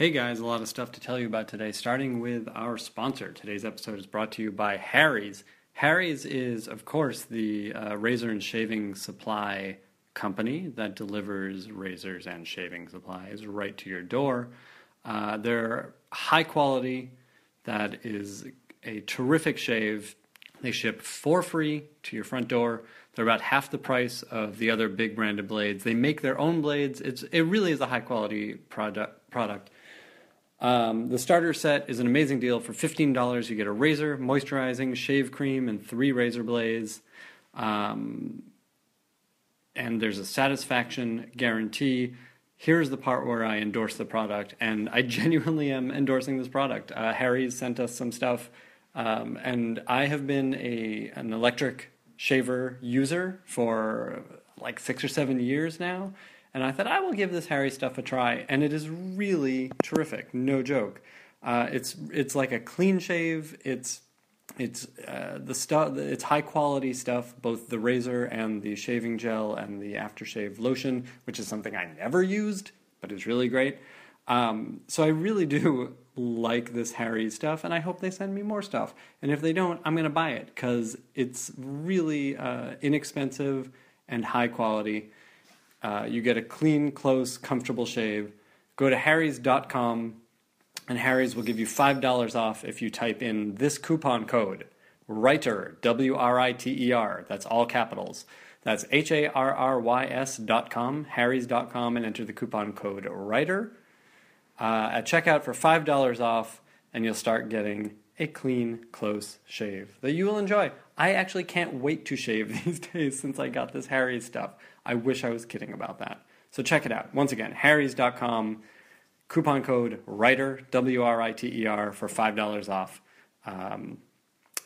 Hey guys, a lot of stuff to tell you about today, starting with our sponsor. Today's episode is brought to you by Harry's. Harry's is, of course, the uh, razor and shaving supply company that delivers razors and shaving supplies right to your door. Uh, they're high quality, that is a terrific shave. They ship for free to your front door. They're about half the price of the other big branded blades. They make their own blades. It's it really is a high quality product. Product. Um, the starter set is an amazing deal. For fifteen dollars, you get a razor, moisturizing shave cream, and three razor blades. Um, and there's a satisfaction guarantee. Here's the part where I endorse the product, and I genuinely am endorsing this product. Uh, Harry's sent us some stuff, um, and I have been a an electric shaver user for like six or seven years now, and I thought I will give this Harry stuff a try, and it is really terrific, no joke. Uh, it's it's like a clean shave. It's it's uh, the stuff. It's high quality stuff. Both the razor and the shaving gel and the aftershave lotion, which is something I never used, but is really great. Um, so I really do like this Harry stuff, and I hope they send me more stuff. And if they don't, I'm going to buy it because it's really uh, inexpensive and high quality. Uh, you get a clean, close, comfortable shave. Go to harrys.com and Harry's will give you $5 off if you type in this coupon code, WRITER, W R I T E R. That's all capitals. That's H A R R Y S dot com, Harry's dot com, and enter the coupon code WRITER uh, at checkout for $5 off, and you'll start getting a clean, close shave that you will enjoy. I actually can't wait to shave these days since I got this Harry's stuff. I wish I was kidding about that. So check it out. Once again, harrys.com coupon code WRITER, W R I T E R, for $5 off. Um,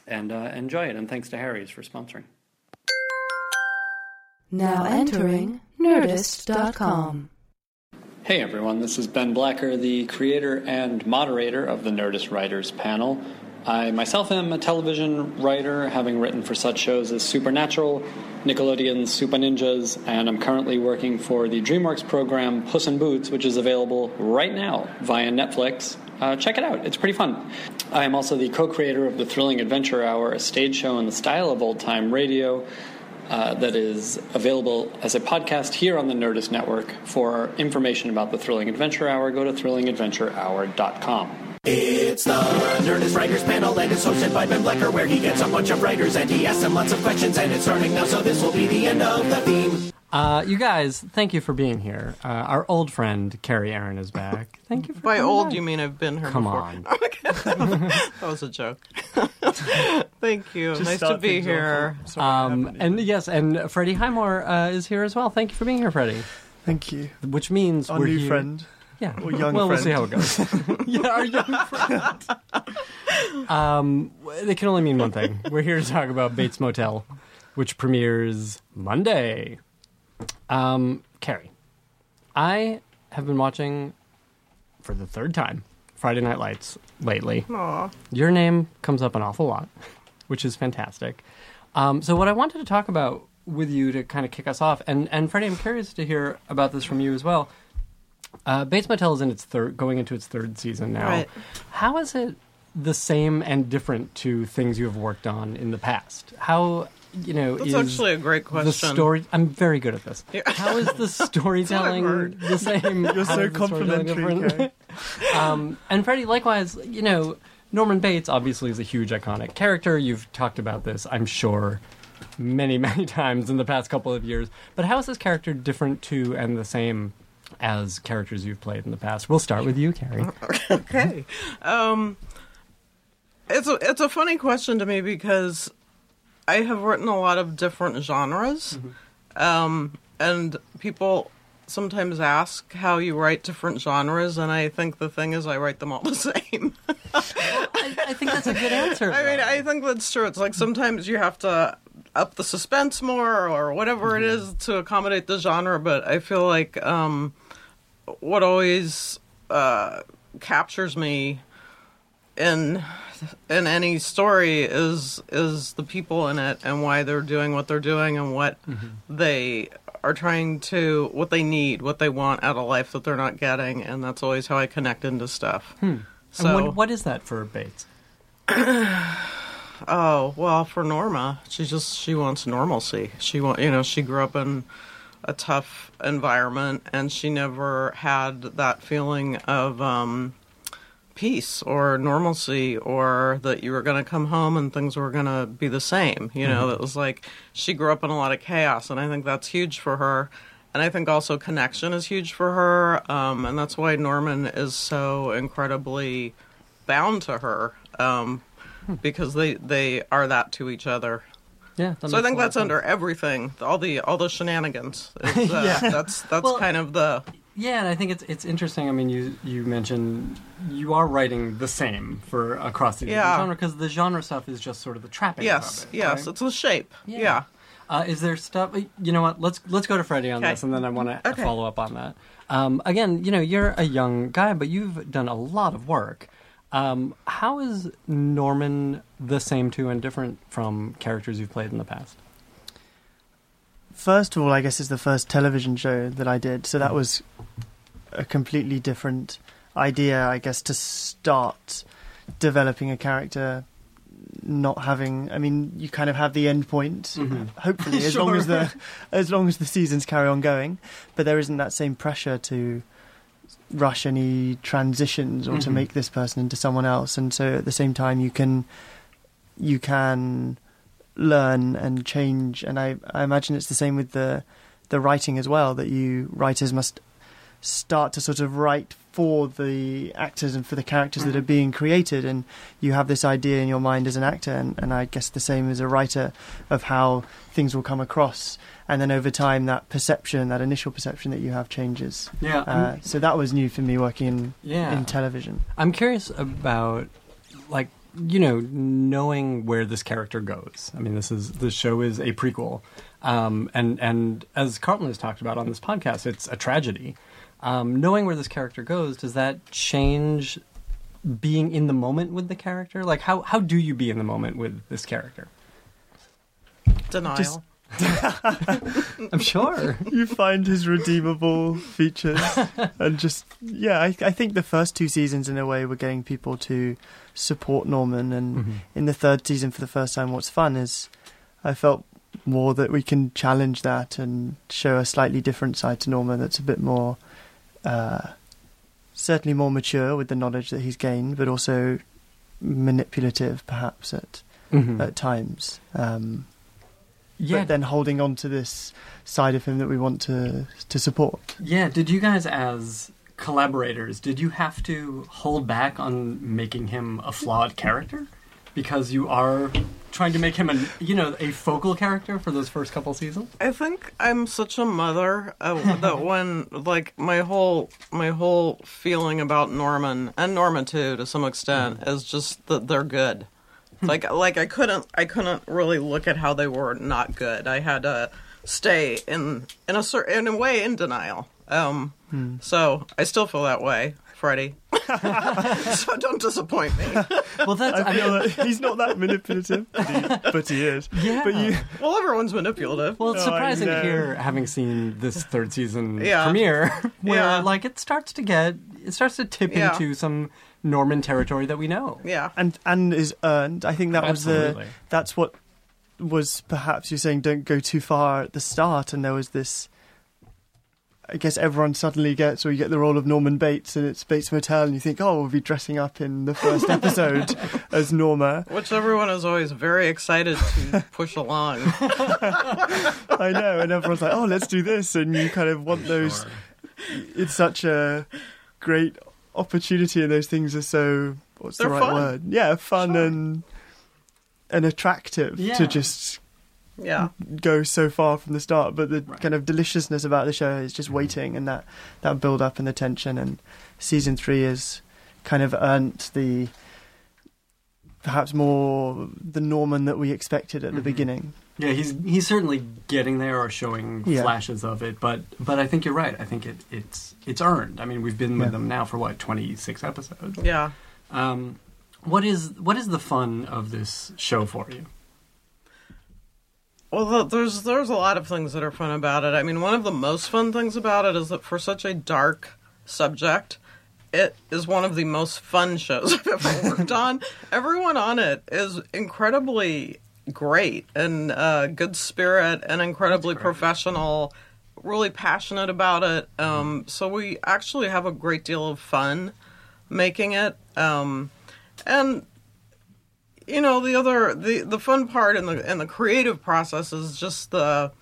and uh, enjoy it. And thanks to Harry's for sponsoring. Now entering Nerdist.com. Hey everyone, this is Ben Blacker, the creator and moderator of the Nerdist Writers panel. I myself am a television writer, having written for such shows as Supernatural, Nickelodeon's Super Ninjas, and I'm currently working for the DreamWorks program Puss in Boots, which is available right now via Netflix. Uh, check it out, it's pretty fun. I am also the co creator of the Thrilling Adventure Hour, a stage show in the style of old time radio. Uh, that is available as a podcast here on the Nerdist Network. For information about the Thrilling Adventure Hour, go to thrillingadventurehour.com. It's the Nerdist Writers Panel, and it's hosted by Ben Blacker, where he gets a bunch of writers and he asks them lots of questions. And it's starting now, so this will be the end of the theme. Uh, you guys, thank you for being here. Uh, our old friend Kerry Ehrin is back. Thank you for By old, back. you mean I've been here Come before. on. that was a joke. Thank you. nice to be here. Um, and yes, and Freddie Highmore uh, is here as well. Thank you for being here, Freddie. Thank you. Which means Our we're new here- friend. Yeah. Or young well, we'll see how it goes. yeah, our young friend. um, it can only mean one thing. We're here to talk about Bates Motel, which premieres Monday. Um, Kerry, I have been watching for the third time Friday Night Lights lately. Aw. Your name comes up an awful lot, which is fantastic. Um, so, what I wanted to talk about with you to kind of kick us off, and and Freddie, I'm curious to hear about this from you as well. Uh, Bates Motel is in its third, going into its third season now. Right. How is it the same and different to things you have worked on in the past? How you know That's is actually a great question. the story? I'm very good at this. Yeah. How is the storytelling the same? You're so complimentary, um, and Freddie, likewise, you know, Norman Bates obviously is a huge iconic character. You've talked about this, I'm sure, many, many times in the past couple of years. But how is this character different to and the same as characters you've played in the past? We'll start with you, Kerry. okay. Um, it's a it's a funny question to me because I have written a lot of different genres, um, and people sometimes ask how you write different genres, and I think the thing is I write them all the same. I, I think that's a good answer. I mean. I think that's true. It's like sometimes you have to up the suspense more or whatever it is to accommodate the genre, but I feel like um, what always uh, captures me in in any story is is the people in it and why they're doing what they're doing and what they are trying to what they need, what they want out of life that they're not getting, and that's always how I connect into stuff. So, Hmm. and what, what is that for Bates? oh well, for Norma, she just she wants normalcy. She want you know she grew up in a tough environment, and she never had that feeling of um, peace or normalcy, or that you were going to come home and things were going to be the same. You know, it was like she grew up in a lot of chaos, and I think that's huge for her. And I think also connection is huge for her, um, and that's why Norman is so incredibly bound to her um, because they they are that to each other. Yeah, So I think that's under everything, all the all the shenanigans. Uh, Yeah. that's that's Well- kind of the Yeah, and I think it's it's interesting. I mean, you you mentioned you are writing the same for across the Yeah. genre because the genre stuff is just sort of the trappings yes, it. yes, right? it's the shape. Yeah. Yeah. Uh, is there stuff? You know what? Let's let's go to Freddie on Okay. this, and then I want to Okay. follow up on that. Um, again, you know, you're a young guy, but you've done a lot of work. Um, how is Norman the same to and different from characters you've played in the past? First of all, I guess it's the first television show that I did, so that was a completely different idea, I guess, to start developing a character. Not having, I mean, you kind of have the end point, Mhm. hopefully, as long as the as long as the seasons carry on going. But there isn't that same pressure to rush any transitions or to Mhm. make this person into someone else. And so at the same time, you can you can learn and change. And I, I imagine it's the same with the the writing as well. That you writers must start to sort of write for the actors and for the characters that are being created and you have this idea in your mind as an actor and, and I guess the same as a writer of how things will come across and then over time that perception that initial perception that you have changes Yeah, uh, so that was new for me working in, yeah. in television I'm curious about like you know knowing where this character goes. I mean, this is the show is a prequel, um, and and as Carlton has talked about on this podcast, it's a tragedy. Um, knowing where this character goes, does that change being in the moment with the character? Like, how how do you be in the moment with this character? Denial. Just- I'm sure. you find his redeemable features and just yeah I, I think the first two seasons in a way were getting people to support norman and Mhm. in the third season for the first time what's fun is i felt more that we can challenge that and show a slightly different side to norman that's a bit more uh, certainly more mature with the knowledge that he's gained but also manipulative perhaps at Mhm. at times um, yeah. but then holding on to this side of him that we want to to support Yeah, did you guys as collaborators, did you have to hold back on making him a flawed character? Because you are trying to make him a you know, a focal character for those first couple seasons? I think I'm such a mother uh, that when like my whole my whole feeling about Norman and Norma too to some extent is just that they're good. Like like I couldn't I couldn't really look at how they were not good. I had to stay in in a certain in a way in denial. Um, so I still feel that way, Freddie. so don't disappoint me. Well that's I feel that he's not that manipulative, but he, but he is. Yeah. But you, Well, everyone's manipulative. well, it's Oh, surprising to know. hear, having seen this third season Yeah. premiere, where Yeah. like it starts to get, it starts to tip Yeah. into some Norman territory that we know. yeah. and and is earned. I think that was the that's what was perhaps you're saying don't go too far at the start, and there was this. I guess everyone suddenly gets, or you get the role of Norman Bates, and it's Bates Motel, and you think, oh, we'll be dressing up in the first episode as Norma. Which everyone is always very excited to push along. I know, and everyone's like, oh, let's do this, and you kind of want those. It's such a great opportunity, and those things are so. What's They're the right fun. word? Yeah, fun Sure. and and attractive Yeah. to just Yeah. go so far from the start. But the Right. kind of deliciousness about the show is just waiting and that that build up and the tension. And season three has kind of earned the perhaps more the Norman that we expected at the Mhm. beginning. Yeah, he's he's certainly getting there or showing Yeah. flashes of it, but but I think you're right. I think it, it's it's earned. I mean, we've been with Yeah. them now for what 26 episodes. Yeah. Um, what is what is the fun of this show for you? Well, there's there's a lot of things that are fun about it. I mean, one of the most fun things about it is that for such a dark subject, it is one of the most fun shows I've ever worked on. Everyone on it is incredibly great and uh, good spirit and incredibly professional, really passionate about it. Um, so we actually have a great deal of fun making it. Um, and you know the other the the fun part in the in the creative process is just the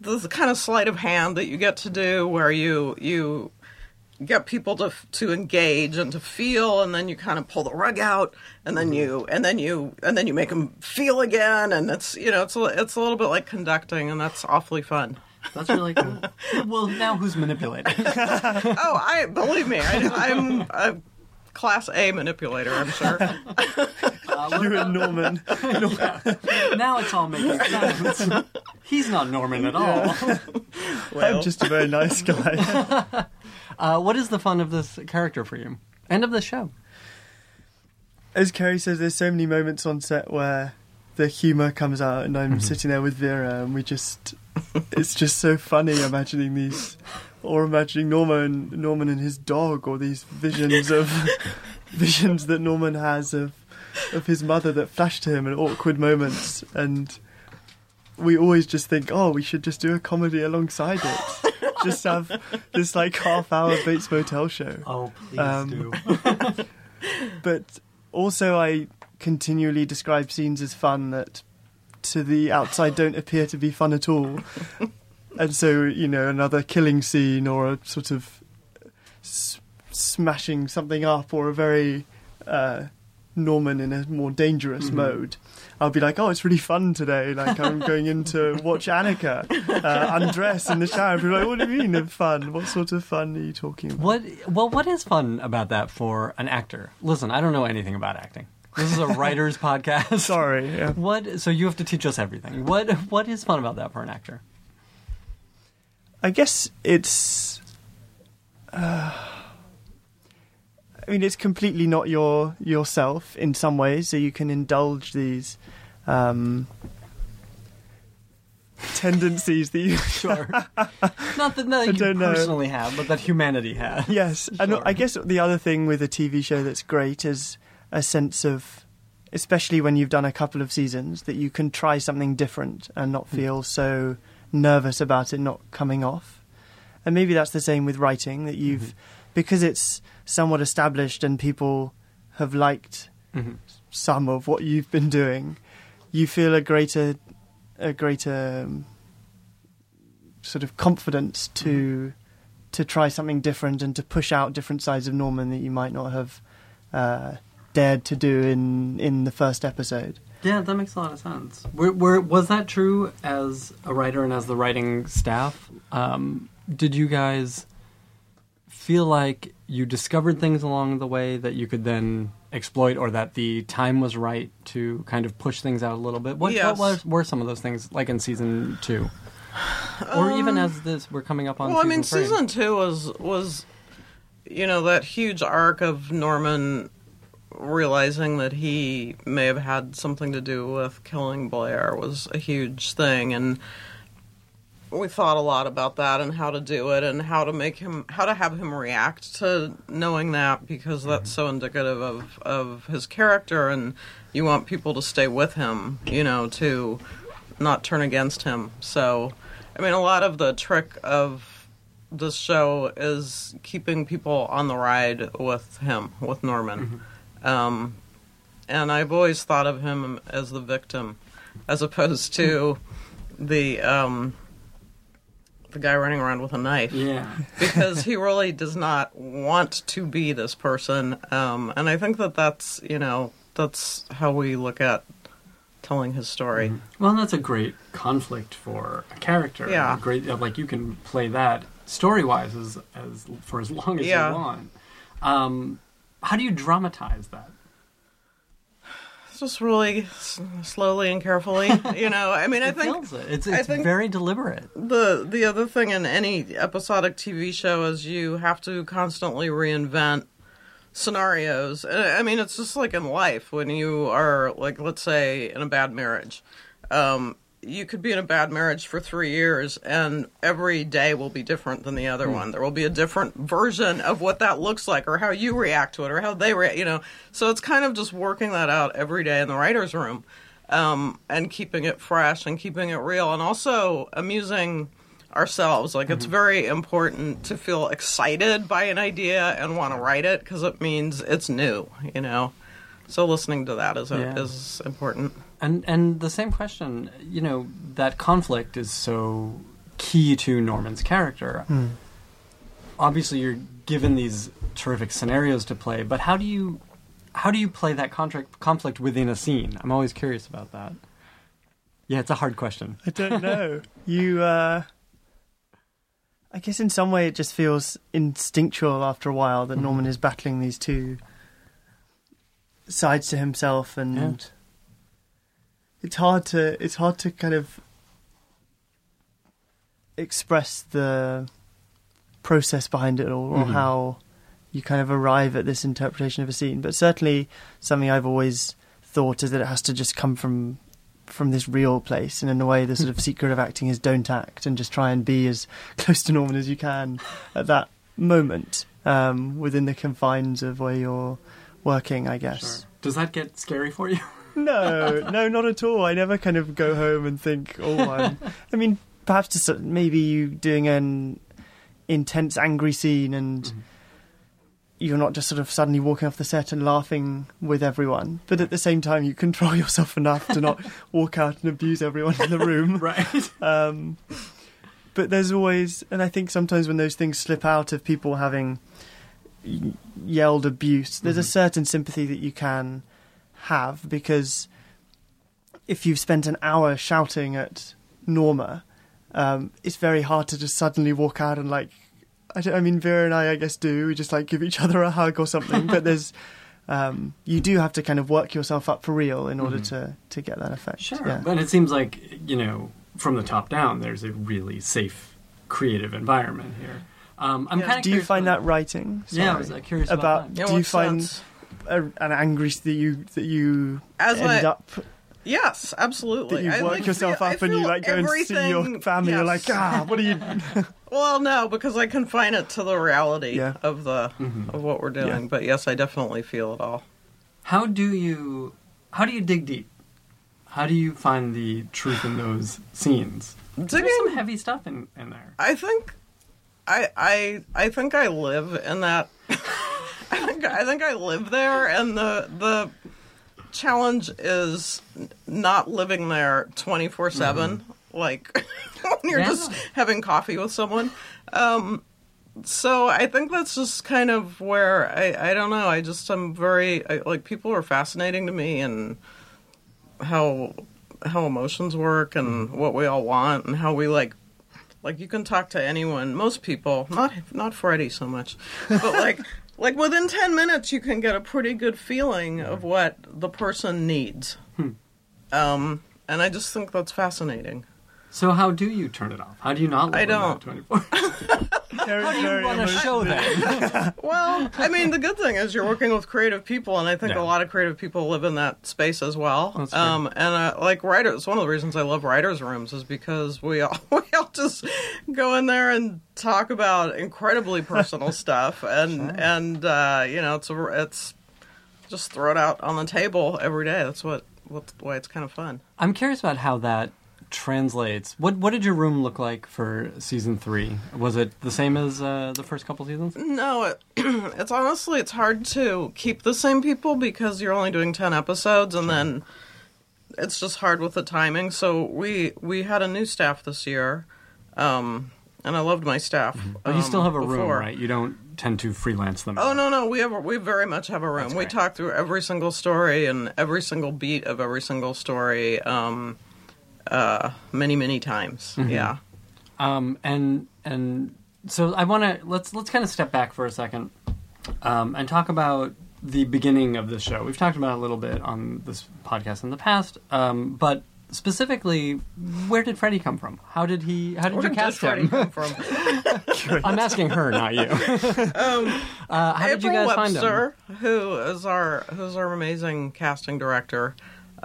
the kind of sleight of hand that you get to do where you you get people to to engage and to feel and then you kind of pull the rug out and then mm-hmm. you and then you and then you make them feel again and it's you know it's a, it's a little bit like conducting and that's awfully fun That's really cool. well, now who's manipulating? oh i believe me I, i'm a class a manipulator i'm sure uh, You and Norman. now it's all making sense. He's not Norman at all. I'm just a very nice guy. Uh, what is the fun of this character for you? End of the show? As Kerry says, there's so many moments on set where the humour comes out, and I'm sitting there with Vera, and we just. It's just so funny imagining these. Or imagining Norman, Norman and his dog, or these visions of. visions that Norman has of of his mother that flash to him in awkward moments, and we always just think, oh, we should just do a comedy alongside it. just have this like half hour Bates Motel show. Oh, please Um, do. But also, I continually describe scenes as fun that to the outside don't appear to be fun at all. and so, you know, another killing scene or a sort of s- smashing something up or a very uh, Norman in a more dangerous mode. I'll be like, oh, it's really fun today. Like, I'm going in to watch Annika uh, undress in the shower. People like, what do you mean fun? What sort of fun are you talking about? What? Well, what is fun about that for an actor? Listen, I don't know anything about acting. This is a writer's podcast. Sorry. Yeah. What? So you have to teach us everything. What? What is fun about that for an actor? I guess it's. Uh, I mean, it's completely not your yourself in some ways, so you can indulge these um, tendencies that you. Sure. Not that, that you don't know. personally have, but that humanity has. yes, and I guess the other thing with a TV show that's great is a sense of, especially when you've done a couple of seasons, that you can try something different and not feel so nervous about it not coming off. And maybe that's the same with writing that you've, because it's somewhat established and people have liked Mhm. some of what you've been doing, you feel a greater, a greater um, sort of confidence to to try something different and to push out different sides of Norman that you might not have uh, dared to do in in the first episode. Yeah, that makes a lot of sense. Were, were, was that true as a writer and as the writing staff? Um, did you guys feel like you discovered things along the way that you could then exploit, or that the time was right to kind of push things out a little bit? What, Yes. what was, were some of those things, like in season two, or even as this we're coming up on? Um, well, I mean, three? season two was was, you know, that huge arc of Norman realizing that he may have had something to do with killing Blair was a huge thing, and we thought a lot about that and how to do it and how to make him how to have him react to knowing that because that's so indicative of of his character and you want people to stay with him you know to not turn against him. So i mean a lot of the trick of this show is keeping people on the ride with him with norman. Um, and i've always thought of him as the victim as opposed to the um, the guy running around with a knife yeah, because he really does not want to be this person. Um, and I think that that's you know that's how we look at telling his story. Well, that's a great conflict for a character. Yeah. A great, like you can play that story wise as, as for as long as Yeah. you want. Um, how do you dramatize that? Just really s- slowly and carefully, you know. I mean, I it think it. It's, it's think- very deliberate. the the other thing in any episodic TV show is you have to constantly reinvent scenarios. Uh, I mean, it's just like in life when you are like, let's say, in a bad marriage. Um, you could be in a bad marriage for three years and every day will be different than the other one. There will be a different version of what that looks like or how you react to it or how they react, you know. So it's kind of just working that out every day in the writer's room um, and keeping it fresh and keeping it real and also amusing ourselves. Like it's very important to feel excited by an idea and want to write it because it means it's new, you know. So listening to that is, Yeah. is important. And and the same question, you know, that conflict is so key to Norman's character. Obviously, you're given these terrific scenarios to play, but how do you how do you play that contract conflict within a scene? I'm always curious about that. Yeah, it's a hard question. I don't know. you, uh, I guess in some way it just feels instinctual after a while that Norman is battling these two sides to himself, and Yeah. it's hard to it's hard to kind of express the process behind it all, or Mhm. how you kind of arrive at this interpretation of a scene. But certainly, something I've always thought is that it has to just come from from this real place, and in a way, the sort of secret of acting is don't act and just try and be as close to Norman as you can at that moment um, within the confines of where you're working. I guess. Sure. Does that get scary for you? No, no, not at all. I never kind of go home and think, oh, I'm. I mean, perhaps to maybe you doing an intense, angry scene and you're not just sort of suddenly walking off the set and laughing with everyone, but at the same time, you control yourself enough to not walk out and abuse everyone in the room. right. Um, but there's always, and I think sometimes when those things slip out of people having yelled abuse, there's a certain sympathy that you can have because if you've spent an hour shouting at Norma, um, it's very hard to just suddenly walk out and like. I, don't- I mean, Vera and I, I guess, do we just like give each other a hug or something? but there's, um, you do have to kind of work yourself up for real in order to to get that effect. Sure. Yeah. But it seems like, you know, from the top down, there's a really safe, creative environment here. Um, I'm Yeah. kind of Do you find that writing? Yeah, I was uh, curious About- about, that. Yeah, Do you find- a, an angry that you that you As end I- up Yes, absolutely. that you I, work like, yourself feel- up and you like go and see your everything- family. You're like, ah, what are you? Well, no, because I confine it to the reality Yeah. of the of what we're doing. Yeah. But yes, I definitely feel it all. How do you how do you dig deep? How do you find the truth in those scenes? There's some heavy stuff in, in there. I think, I I I think I live in that. I think I think I live there, and the the challenge is not living there twenty four seven. Like when you're Yeah. just having coffee with someone. Um, so I think that's just kind of where I I don't know. I just I'm very I, like people are fascinating to me and how how emotions work and what we all want and how we like like you can talk to anyone most people not not freddie so much but like like within 10 minutes you can get a pretty good feeling of what the person needs. Um and i just think that's fascinating So how do you turn it off? How do you not live I don't. 24? How do you run a show then? well i mean the good thing is you're working with creative people and i think Yeah. a lot of creative people live in that space as well um and uh, like writers one of the reasons i love writers rooms is because we all we all just go in there and talk about incredibly personal stuff and and uh you know it's a, it's just throw it out on the table every day that's what what's why it's kind of fun I'm curious about how that translates. What what did your room look like for season three? Was it the same as uh, the first couple seasons? No, it, it's honestly it's hard to keep the same people because you're only doing ten episodes, and then it's just hard with the timing. So we we had a new staff this year, um, and I loved my staff. But you still um, have a room, right? You don't tend to freelance them. Oh no, no, we have we very much have a room. We talk through every single story and every single beat of every single story, um, uh, many many times. Mm-hmm. Yeah. Um, and and so I want to let's let's kind of step back for a second um, and talk about the beginning of the show. We've talked about a little bit on this podcast in the past, um, but specifically, where did Freddie come from? How did he? How did Where you cast Freddie him? I'm asking her, not you. um, uh, how did you April guys find him? Webster, who is our who's our amazing casting director,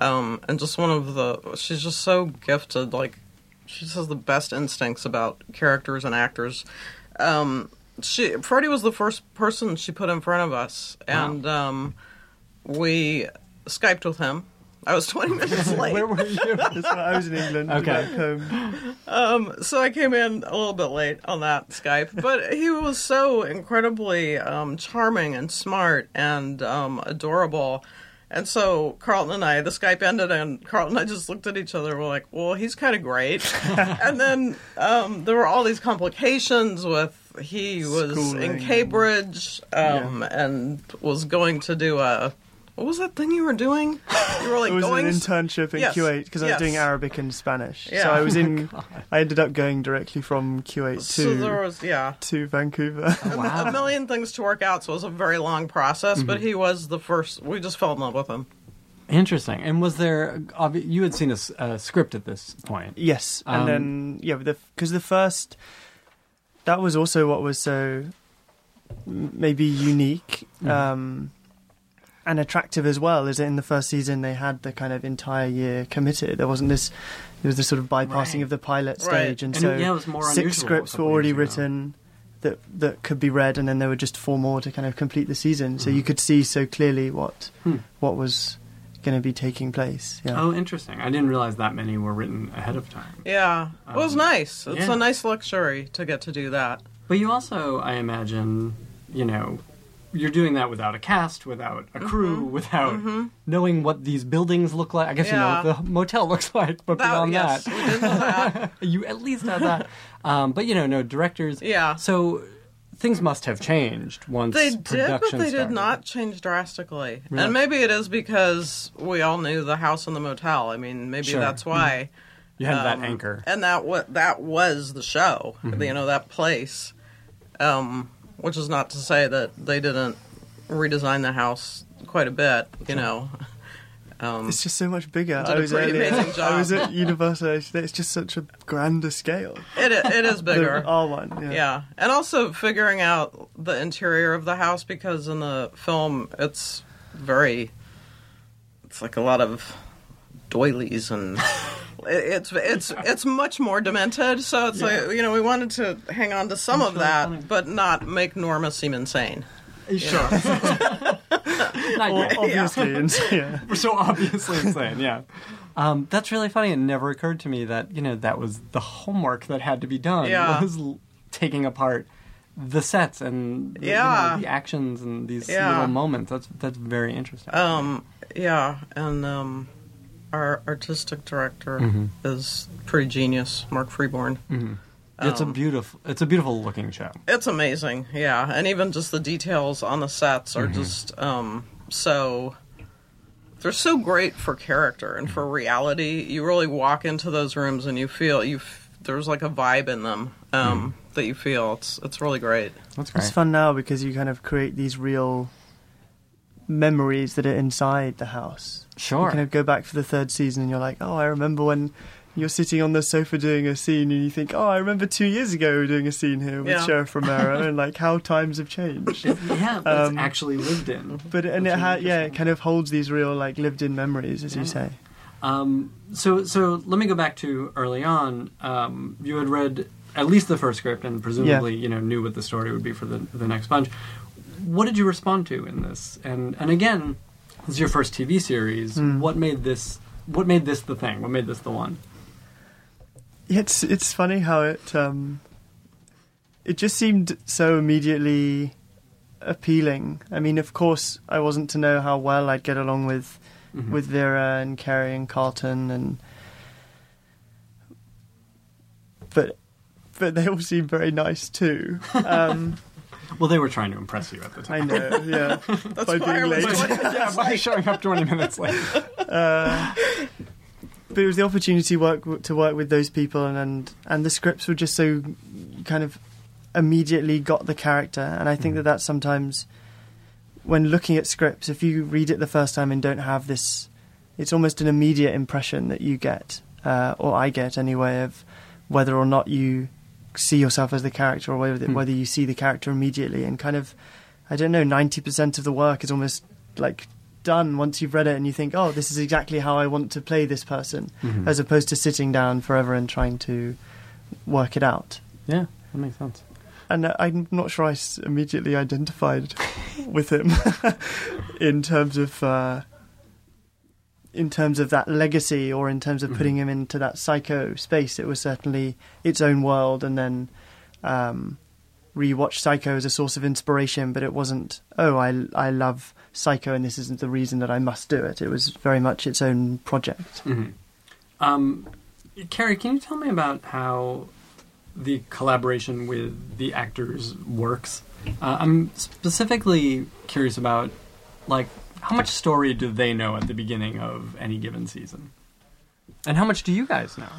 um, and just one of the. She's just so gifted. Like she just has the best instincts about characters and actors. Um, she Freddie was the first person she put in front of us, and um, we skyped with him. I was 20 minutes late. Where were you? I was in England. Okay. back home. Um, so I came in a little bit late on that Skype, but he was so incredibly um, charming and smart and um, adorable. And so Carlton and I, the Skype ended, and Carlton and I just looked at each other. We're like, "Well, he's kind of great." and then um, there were all these complications with he was Schooling in Cambridge um, and was going to do a what was that thing you were doing? You were like It was going an internship in Yes, Kuwait because I was yes. doing Arabic and Spanish. Yeah. So I was Oh my in. I ended up going directly from Kuwait to so there was yeah. to Vancouver. Wow. a million things to work out, so it was a very long process. But he was the first. We just fell in love with him. Interesting. And was there? You had seen a script at this point. Yes, and Um, then yeah, because the, first that was also what was so maybe unique Mhm. um, and attractive as well. Is that in the first season they had the kind of entire year committed. There wasn't this. There was this sort of bypassing Right. of the pilot Right. stage, and, And so yeah, it was more six scripts were already written. That, that could be read, and then there were just four more to kind of complete the season. So Mhm. you could see so clearly what Hmm. what was going to be taking place. Yeah. Oh, interesting. I didn't realize that many were written ahead of time. Yeah, it was Um, nice. It's yeah. a nice luxury to get to do that. But you also, I imagine, you know, you're doing that without a cast, without a crew, Mm-hmm. without knowing what these buildings look like. I guess you know what the motel looks like, but That beyond yes, that, we did know that. you at least have that. Um, but you know, no directors. Yeah. So things must have changed once They did, but they did not change drastically. Really? And maybe it is because we all knew the house and the motel. I mean, maybe Sure. that's why. You had Um, that anchor. and that what that was the show. Mm-hmm. You know that place, um, which is not to say that they didn't redesign the house quite a bit. You know, um, It's just so much bigger. I was pretty earlier- amazing job. I was at Universal. It's just such a grander scale. it it is bigger. R one. Yeah. Yeah, and also figuring out the interior of the house because in the film it's very, it's like a lot of doilies and it's it's it's much more demented. So it's like you know we wanted to hang on to some of really that, funny. but not make Norma seem insane. Sure. Not obviously, and, yeah. We're so obviously insane, yeah. Um, that's really funny. It never occurred to me that you know that was the homework that had to be done. Yeah. was taking apart the sets and you know, Yeah. the actions and these Yeah. little moments. That's that's very interesting. Um, yeah, and um, our artistic director Mhm. is pretty genius, Mark Freeborn. Mhm. It's a um, beautiful. It's a beautiful looking show. It's amazing, yeah, and even just the details on the sets are just um, so. They're so great for character and for reality. You really walk into those rooms and you feel you. There's like a vibe in them um, that you feel. It's it's really great. That's great. It's fun now because you kind of create these real memories that are inside the house. You Sure. kind of go back for the third season, and you're like, oh, I remember when. You're sitting on the sofa doing a scene, and you think, "Oh, I remember two years ago doing a scene here with Yeah. Sheriff Romero, and like how times have changed." yeah, but Um, actually lived in. But and That's it ha- yeah, it kind of holds these real like lived-in memories, as you say. Um, so, so let me go back to early on. Um, you had read at least the first script, and presumably, you know, knew what the story would be for the the next bunch. What did you respond to in this? And and again, this is your first TV series. Mm. What made this? What made this the thing? What made this the one? It's it's funny how it um, it just seemed so immediately appealing. I mean, of course, I wasn't to know how well I'd get along with Mhm. with Vera and Kerry and Carlton and but but they all seemed very nice too. Um, well, they were trying to impress you at the time. I time. know, yeah. That's By why I being was late. yeah, by showing up twenty minutes late. Uh, but it was the opportunity work to work with those people, and, and and the scripts were just so kind of immediately got the character, and I think that that's sometimes when looking at scripts, if you read it the first time and don't have this, it's almost an immediate impression that you get, uh, or I get anyway, of whether or not you see yourself as the character, or whether Hmm. whether you see the character immediately, and kind of, I don't know, ninety percent of the work is almost like done once you've read it and you think, oh, this is exactly how I want to play this person, as opposed to sitting down forever and trying to work it out. Yeah, that makes sense. And uh, I'm not sure I immediately identified with him in terms of uh, in terms of that legacy or in terms of putting him into that psycho space. It was certainly its own world, and then um, rewatch Psycho as a source of inspiration. But it wasn't. Oh, I I love Psycho, and this isn't the reason that I must do it. It was very much its own project. Um, Kerry, can you tell me about how the collaboration with the actors works? Uh, I'm specifically curious about, like, how much story do they know at the beginning of any given season, and how much do you guys know?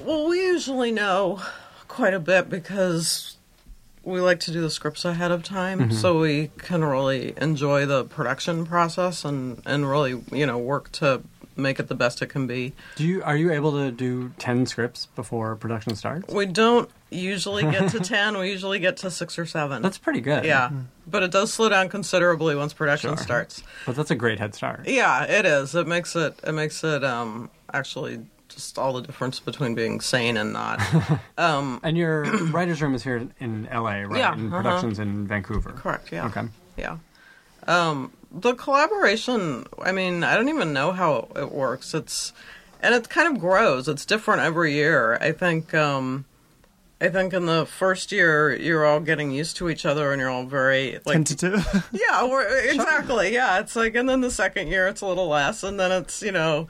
Well, we usually know quite a bit because we like to do the scripts ahead of time, mm-hmm. so we can really enjoy the production process and and really you know work to make it the best it can be. Do you are you able to do ten scripts before production starts? We don't usually get to ten; we usually get to six or seven. That's pretty good. yeah, but it does slow down considerably once production Sure. starts. but that's a great head start. Yeah, it is. It makes it. It makes it um actually just all the difference between being sane and not. um, And your writers' room is here in L.A., right? Yeah, And uh-huh. productions in Vancouver. correct. Yeah. Okay. Yeah. Um, the collaboration, I mean, I don't even know how it works. It's and it kind of grows. It's different every year. I think um I think in the first year you're all getting used to each other and you're all very like Tentative. yeah, we're, exactly. Yeah, it's like, and then the second year it's a little less, and then it's you know,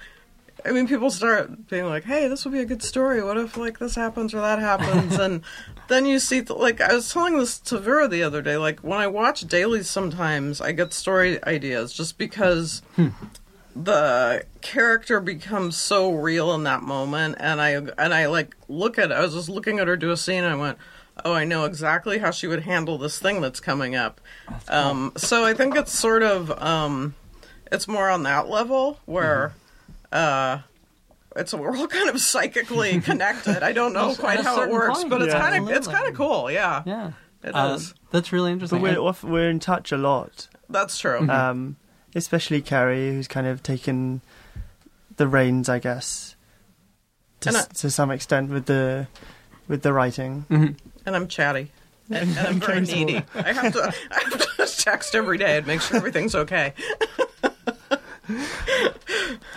I mean, people start being like, "Hey, this would be a good story. What if like this happens or that happens?" and then you see, like, I was telling this to Vera the other day. Like, when I watch dailies, sometimes I get story ideas just because hmm. The character becomes so real in that moment, and I and I like look at. I was just looking at her do a scene, and I went. Oh, I know exactly how she would handle this thing that's coming up. Um, so I think it's sort of um, it's more on that level where uh, it's we're all kind of psychically connected. I don't know At quite how it works, point, but it's kind of it's kind of cool. Yeah, Yeah. It Uh, is. That's really interesting. But we're off, we're in touch a lot. that's true. um, especially Kerry, who's kind of taken the reins, I guess, to, And I- s to some extent with the with the writing. Mhm. and I'm chatty. And, and I'm very needy. I have to I have to text every day and make sure everything's okay.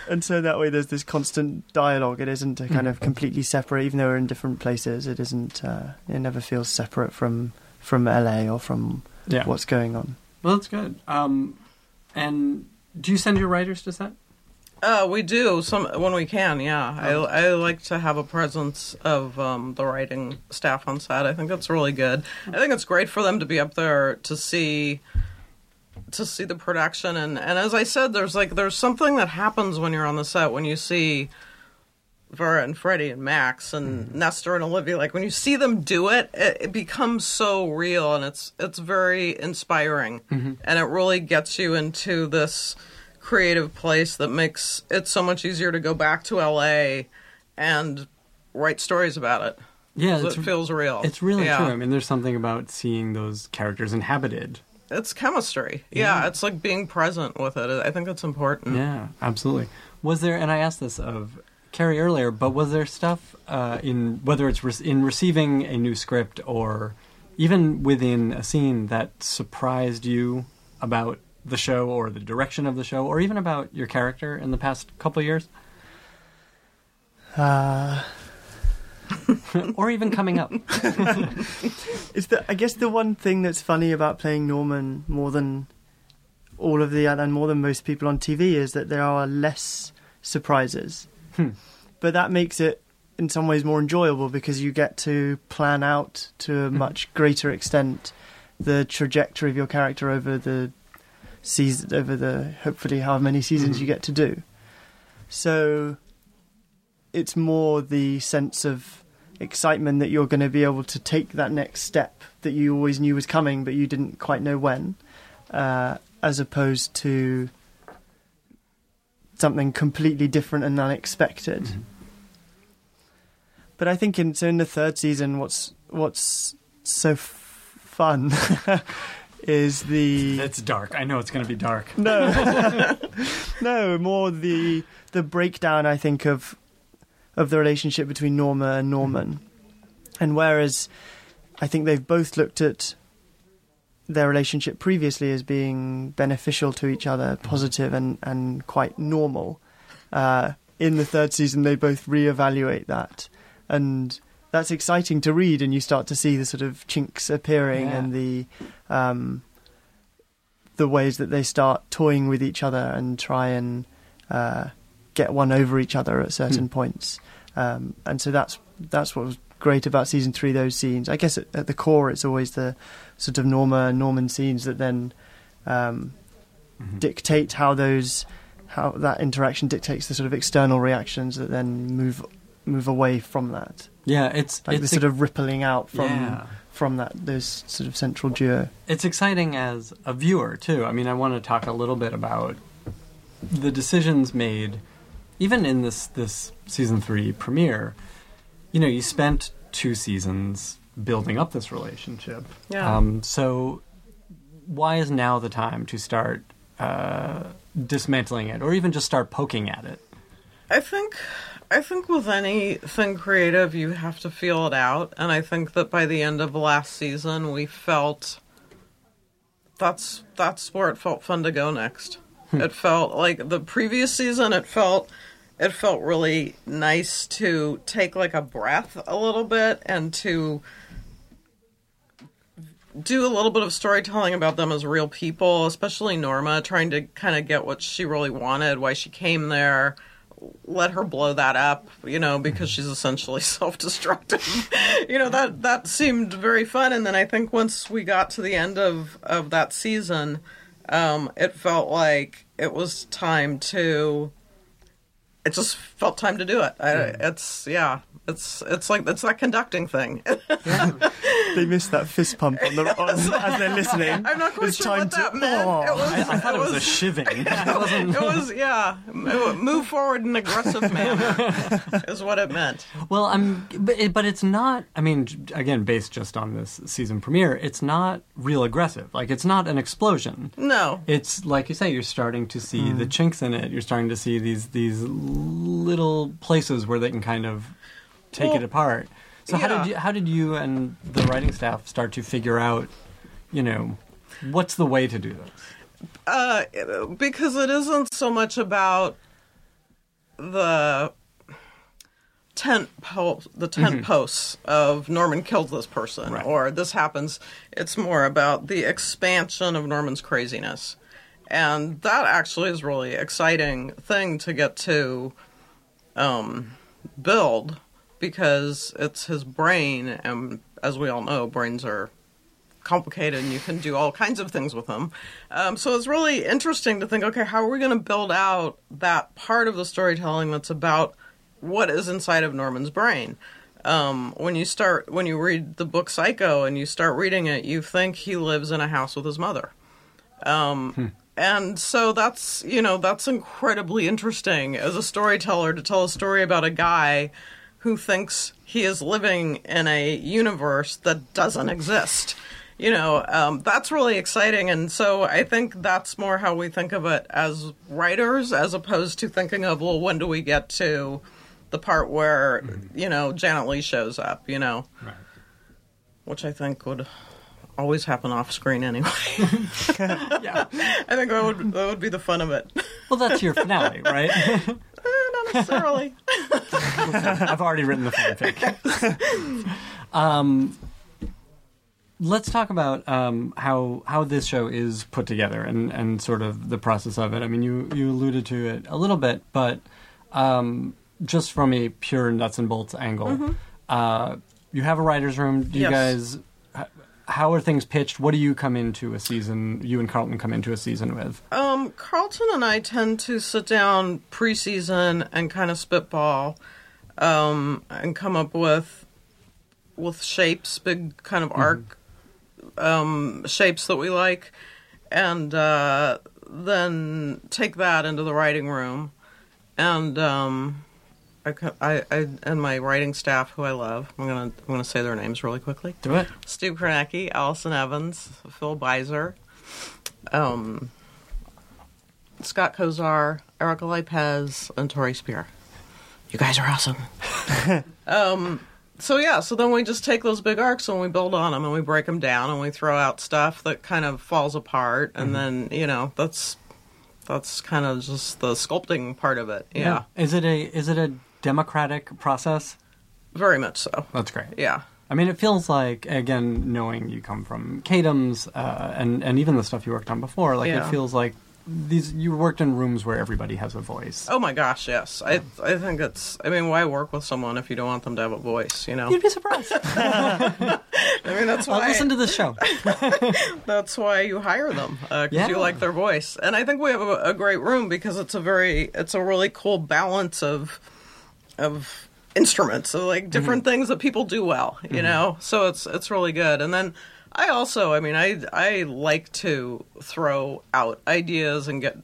And so that way, there's this constant dialogue. It isn't a kind of completely separate, even though we're in different places. It isn't. Uh, it never feels separate from from LA or from Yeah. what's going on. Well, that's good. Um, and do you send your writers to set? Uh, we do some when we can. Yeah, Oh. I I like to have a presence of um, the writing staff on set. I think that's really good. I think it's great for them to be up there to see to see the production and and as I said, there's like there's something that happens when you're on the set when you see Vera and Freddie and Max and mm-hmm. Nestor and Olivia. Like when you see them do it, it, it becomes so real and it's it's very inspiring, mm-hmm. and it really gets you into this creative place that makes it so much easier to go back to LA and write stories about it. Yeah, it's, it feels real. it's really Yeah. true. I mean, there's something about seeing those characters inhabited. It's chemistry. Yeah, it's like being present with it. I think that's important. Yeah, absolutely. Was there, and I asked this of Kerry earlier, but was there stuff uh, in whether it's re- in receiving a new script or even within a scene that surprised you about the show or the direction of the show or even about your character in the past couple years Uh, or even coming up? It's the I guess the one thing that's funny about playing Norman more than all of the other and more than most people on TV is that there are less surprises. Hmm. But that makes it in some ways more enjoyable because you get to plan out to a much greater extent the trajectory of your character over the season over the hopefully however many seasons you get to do. So it's more the sense of excitement that you're going to be able to take that next step that you always knew was coming, but you didn't quite know when, uh, as opposed to something completely different and unexpected. Mm-hmm. But I think in so in the third season, what's what's so f- fun is the It's dark. I know it's going to be dark. no, no, more the the breakdown. I think of of the relationship between Norma and Norman, mm-hmm. and whereas I think they've both looked at their relationship previously as being beneficial to each other, positive and and quite normal. Uh, in the third season, they both reevaluate that, and that's exciting to read. And you start to see the sort of chinks appearing Yeah. and the um, the ways that they start toying with each other and try and uh, get one over each other at certain Hmm. points. Um, and so that's that's what was great about season three. Those scenes, I guess, at, at the core, it's always the sort of Norma Norman scenes that then um, Mhm. dictate how those how that interaction dictates the sort of external reactions that then move move away from that, Yeah, it's like it's the sort of rippling out from yeah. from that those sort of central duo. It's exciting as a viewer too. I mean, I want to talk a little bit about the decisions made, even in this this season three premiere. You know, you spent two seasons building up this relationship. Yeah. Um, so, why is now the time to start uh, dismantling it, or even just start poking at it? I think I think with anything creative you have to feel it out and I think that by the end of last season we felt that's that's where it felt fun to go next. It felt like the previous season it felt it felt really nice to take like a breath a little bit and to do a little bit of storytelling about them as real people, especially Norma, trying to kind of get what she really wanted, why she came there, let her blow that up, you know, because she's essentially self-destructive. you know, that that seemed very fun and then I think once we got to the end of of that season, um it felt like it was time to it just felt time to do it. I, it's yeah, it's it's like it's that conducting thing. They missed that fist pump on the on, as they're listening. I'm not quite It's sure what time that to- meant. Oh. It was, I, I thought it was, a was shiving. I it was yeah, move forward in an aggressive manner is what it meant. Well, I'm, but, it, but it's not. I mean, again, based just on this season premiere, it's not real aggressive. Like, it's not an explosion. No, It's like you say, you're starting to see mm. the chinks in it. You're starting to see these these little places where they can kind of take Well, it apart. So how did you how did you and the writing staff start to figure out, you know, what's the way to do this? uh, because it isn't so much about the tent po- the tent posts of Norman killed this person Right. or this happens. It's more about the expansion of Norman's craziness, and that actually is really exciting thing to get to um, build because it's his brain, and as we all know, brains are complicated and you can do all kinds of things with them. Um, so it's really interesting to think okay, how are we going to build out that part of the storytelling that's about what is inside of Norman's brain? Um, when you start, when you read the book Psycho and you start reading it, you think he lives in a house with his mother. Um, And so that's, you know, that's incredibly interesting as a storyteller to tell a story about a guy who thinks he is living in a universe that doesn't exist. You know, um, that's really exciting. And so I think that's more how we think of it as writers, as opposed to thinking of, well, when do we get to the part where, you know, Janet Leigh shows up, you know? Right. Which I think would always happen off screen anyway. Yeah. I think that would, that would be the fun of it. Well, that's your finale, right? Not necessarily. I've already written the fanfic. um, let's talk about um, how how this show is put together and, and sort of the process of it. I mean, you you alluded to it a little bit, but um, just from a pure nuts and bolts angle, uh, you have a writers' room. Do you Yes. guys? How are things pitched? What do you come into a season? You and Carlton come into a season with. Um, Carlton and I tend to sit down preseason and kind of spitball, um, and come up with with shapes, big kind of arc um, shapes that we like, and uh, then take that into the writing room, and um, I, I, I and my writing staff, who I love. I'm gonna I'm gonna say their names really quickly. Do it. Steve Kornacki, Alyson Evans, Phil Beiser, um, Scott Kosar, Erica Lipez, and Torrey Speer. You guys are awesome. um, so yeah, so then we just take those big arcs and we build on them and we break them down and we throw out stuff that kind of falls apart and then you know that's that's kind of just the sculpting part of it. Yeah, Is it a is it a democratic process? very much so. That's great. Yeah. I mean, it feels like again, knowing you come from Katims' uh, and and even the stuff you worked on before, like Yeah. it feels like these you worked in rooms where everybody has a voice. Oh my gosh, yes. I I think it's. I mean, why work with someone if you don't want them to have a voice? You know. You'd be surprised. I mean, that's why. I'll listen to this show. that's why you hire them because Yeah. you like their voice. And I think we have a, a great room because it's a very it's a really cool balance of of instruments, so like different mm-hmm. things that people do well, you mm-hmm. know. So it's it's really good. And then I also, I mean, I I like to throw out ideas and get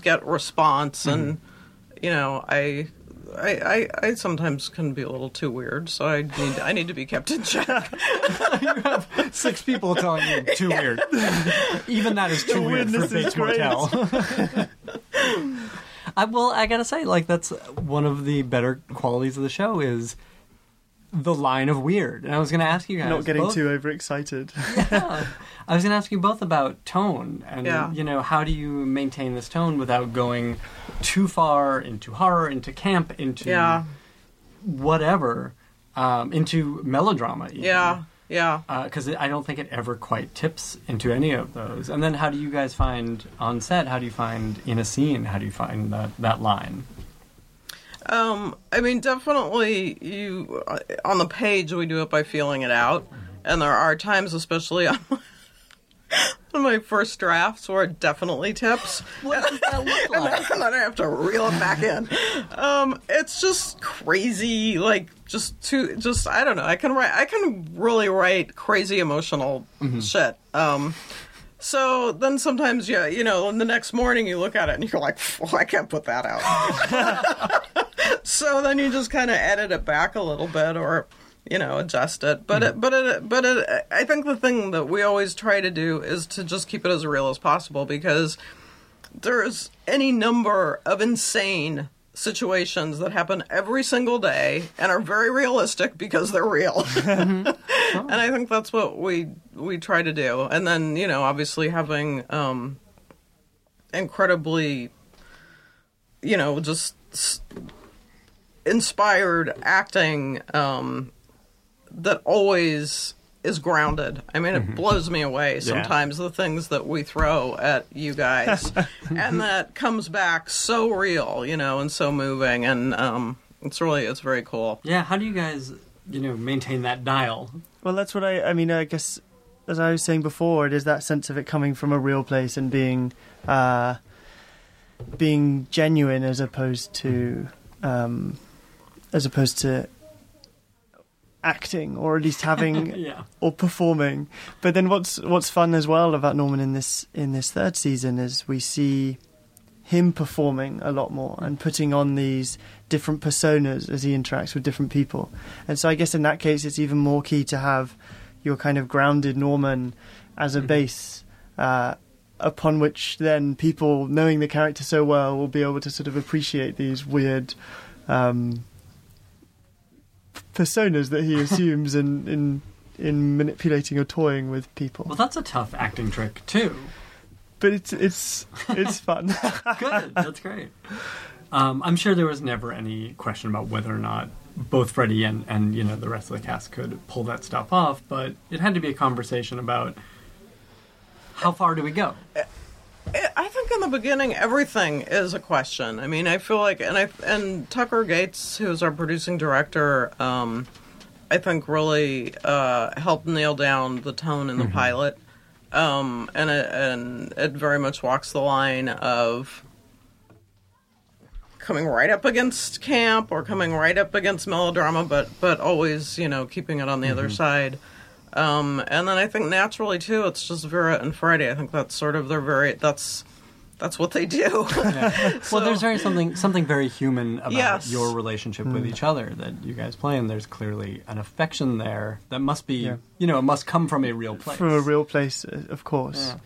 get response, and mm-hmm. you know, I. I, I, I sometimes can be a little too weird, so I need I need to be kept in check. you have Six people telling you too weird. Even that is too weird for Bates. Motel. I well, I gotta say, like that's one of the better qualities of the show is the line of weird. And I was gonna ask you guys Not getting both- too overexcited. yeah, I was going to ask you both about tone and Yeah. you know how do you maintain this tone without going too far into horror, into camp, into Yeah, whatever, um, into melodrama. Even. yeah, yeah. Because I don't think it ever quite tips into any of those. And then how do you guys find on set? How do you find in a scene? How do you find that that line? Um, I mean, definitely, you uh, on the page we do it by feeling it out, and there are times, especially on. on my first drafts were definitely tips. What does that look like? and then I have to reel it back in. Um, it's just crazy, like just too, just I don't know. I can write, I can really write crazy emotional shit. Um, so then sometimes, yeah, you know, and the next morning you look at it and you're like, well, I can't put that out. so then you just kind of edit it back a little bit, or you know, adjust it. But it, but it, but it, I think the thing that we always try to do is to just keep it as real as possible because there's any number of insane situations that happen every single day and are very realistic because they're real. and I think that's what we we try to do. And then, you know, obviously having um incredibly you know, just s- inspired acting um that always is grounded. I mean, it blows me away sometimes the things that we throw at you guys, and that comes back so real, you know, and so moving, and um, it's really it's very cool. Yeah, how do you guys, you know, maintain that dial? Well, that's what I. I mean, I guess as I was saying before, it is that sense of it coming from a real place and being, uh, being genuine as opposed to, um, as opposed to acting or at least having Yeah. or performing. But then what's what's fun as well about Norman in this in this third season is we see him performing a lot more and putting on these different personas as he interacts with different people. And so I guess in that case it's even more key to have your kind of grounded Norman as a base uh, upon which then people knowing the character so well will be able to sort of appreciate these weird um, personas that he assumes in, in in manipulating or toying with people. Well, that's a tough acting trick too. But it's it's it's fun. Good, that's great. Um, I'm sure there was never any question about whether or not both Freddie and, and you know the rest of the cast could pull that stuff off, but it had to be a conversation about how far do we go? I think in the beginning everything is a question. I mean, I feel like, and I and Tucker Gates, who's our producing director, um, I think really uh, helped nail down the tone in the pilot, um, and it, and it very much walks the line of coming right up against camp or coming right up against melodrama, but but always you know keeping it on the other side. Um, and then I think naturally too, it's just Vera and Freddie. I think that's sort of their very that's that's what they do. well, there's very something something very human about Yes. your relationship with each other that you guys play, and there's clearly an affection there that must be, Yeah. you know, it must come from a real place. from a real place, uh, of course. Yeah.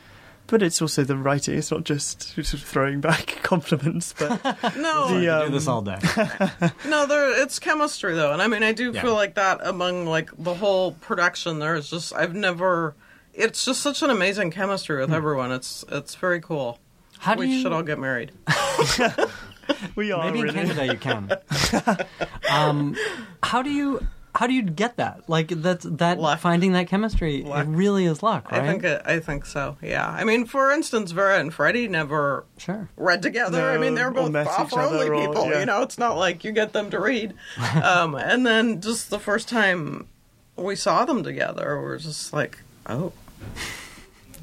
But it's also the writing. It's not just sort of throwing back compliments, but no, I The, um, do this all day. no, there it's chemistry though, and I mean I do Yeah. feel like that among like the whole production. There's just I've never. It's just such an amazing chemistry with everyone. It's it's very cool. How do we you? should all get married. we are maybe in. Canada you can. um, how do you? How do you get that? Like that's that Luck. finding that chemistry. Luck. It really is luck, right? I think it, I think so. Yeah. I mean, for instance, Vera and Freddie never sure. read together. I mean, they're both met each offer only other or- people. yeah. You know, it's not like you get them to read. um, and then just the first time we saw them together, we are just like, oh,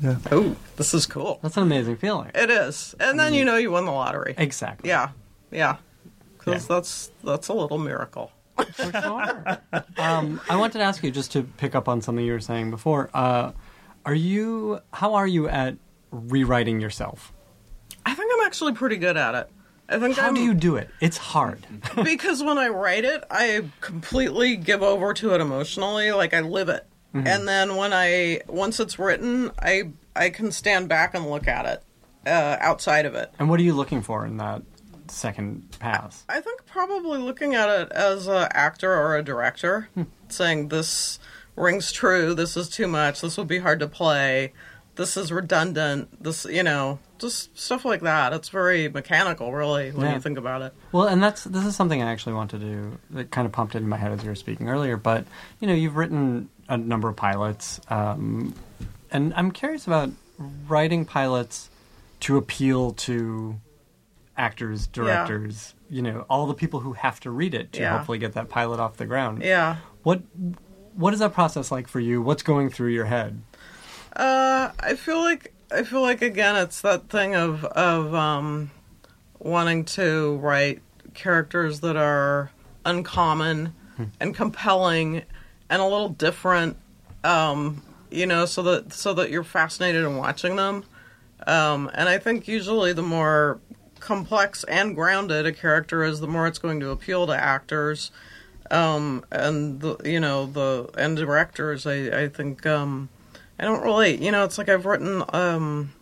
Yeah. oh, this is cool. That's an amazing feeling. It is. And then you know you won the lottery. Exactly. Yeah, yeah. Because Yeah. that's that's a little miracle. For sure. um, I wanted to ask you just to pick up on something you were saying before. Uh, are you? How are you at rewriting yourself? I think I'm actually pretty good at it. I think How I'm, do you do it? It's hard. because when I write it, I completely give over to it emotionally, like I live it. Mm-hmm. And then when I once it's written, I I can stand back and look at it uh, outside of it. And what are you looking for in that second pass? I think probably looking at it as an actor or a director, Hmm. saying this rings true, this is too much, this would be hard to play, this is redundant, this you know, just stuff like that. It's very mechanical, really, when Yeah. you think about it. Well, and that's this is something I actually want to do. That kind of popped into my head as you were speaking earlier. But you know, you've written a number of pilots, um, and I'm curious about writing pilots to appeal to actors, directors. You know, all the people who have to read it to Yeah. hopefully get that pilot off the ground. Yeah. What what is that process like for you? What's going through your head? Uh, I feel like I feel like again, it's that thing of of um, wanting to write characters that are uncommon and compelling and a little different. Um, you know, so that so that you're fascinated in watching them. Um, and I think usually the more complex and grounded a character is, the more it's going to appeal to actors um, and the you know the and directors. I I think um, I don't really you know it's like I've written um,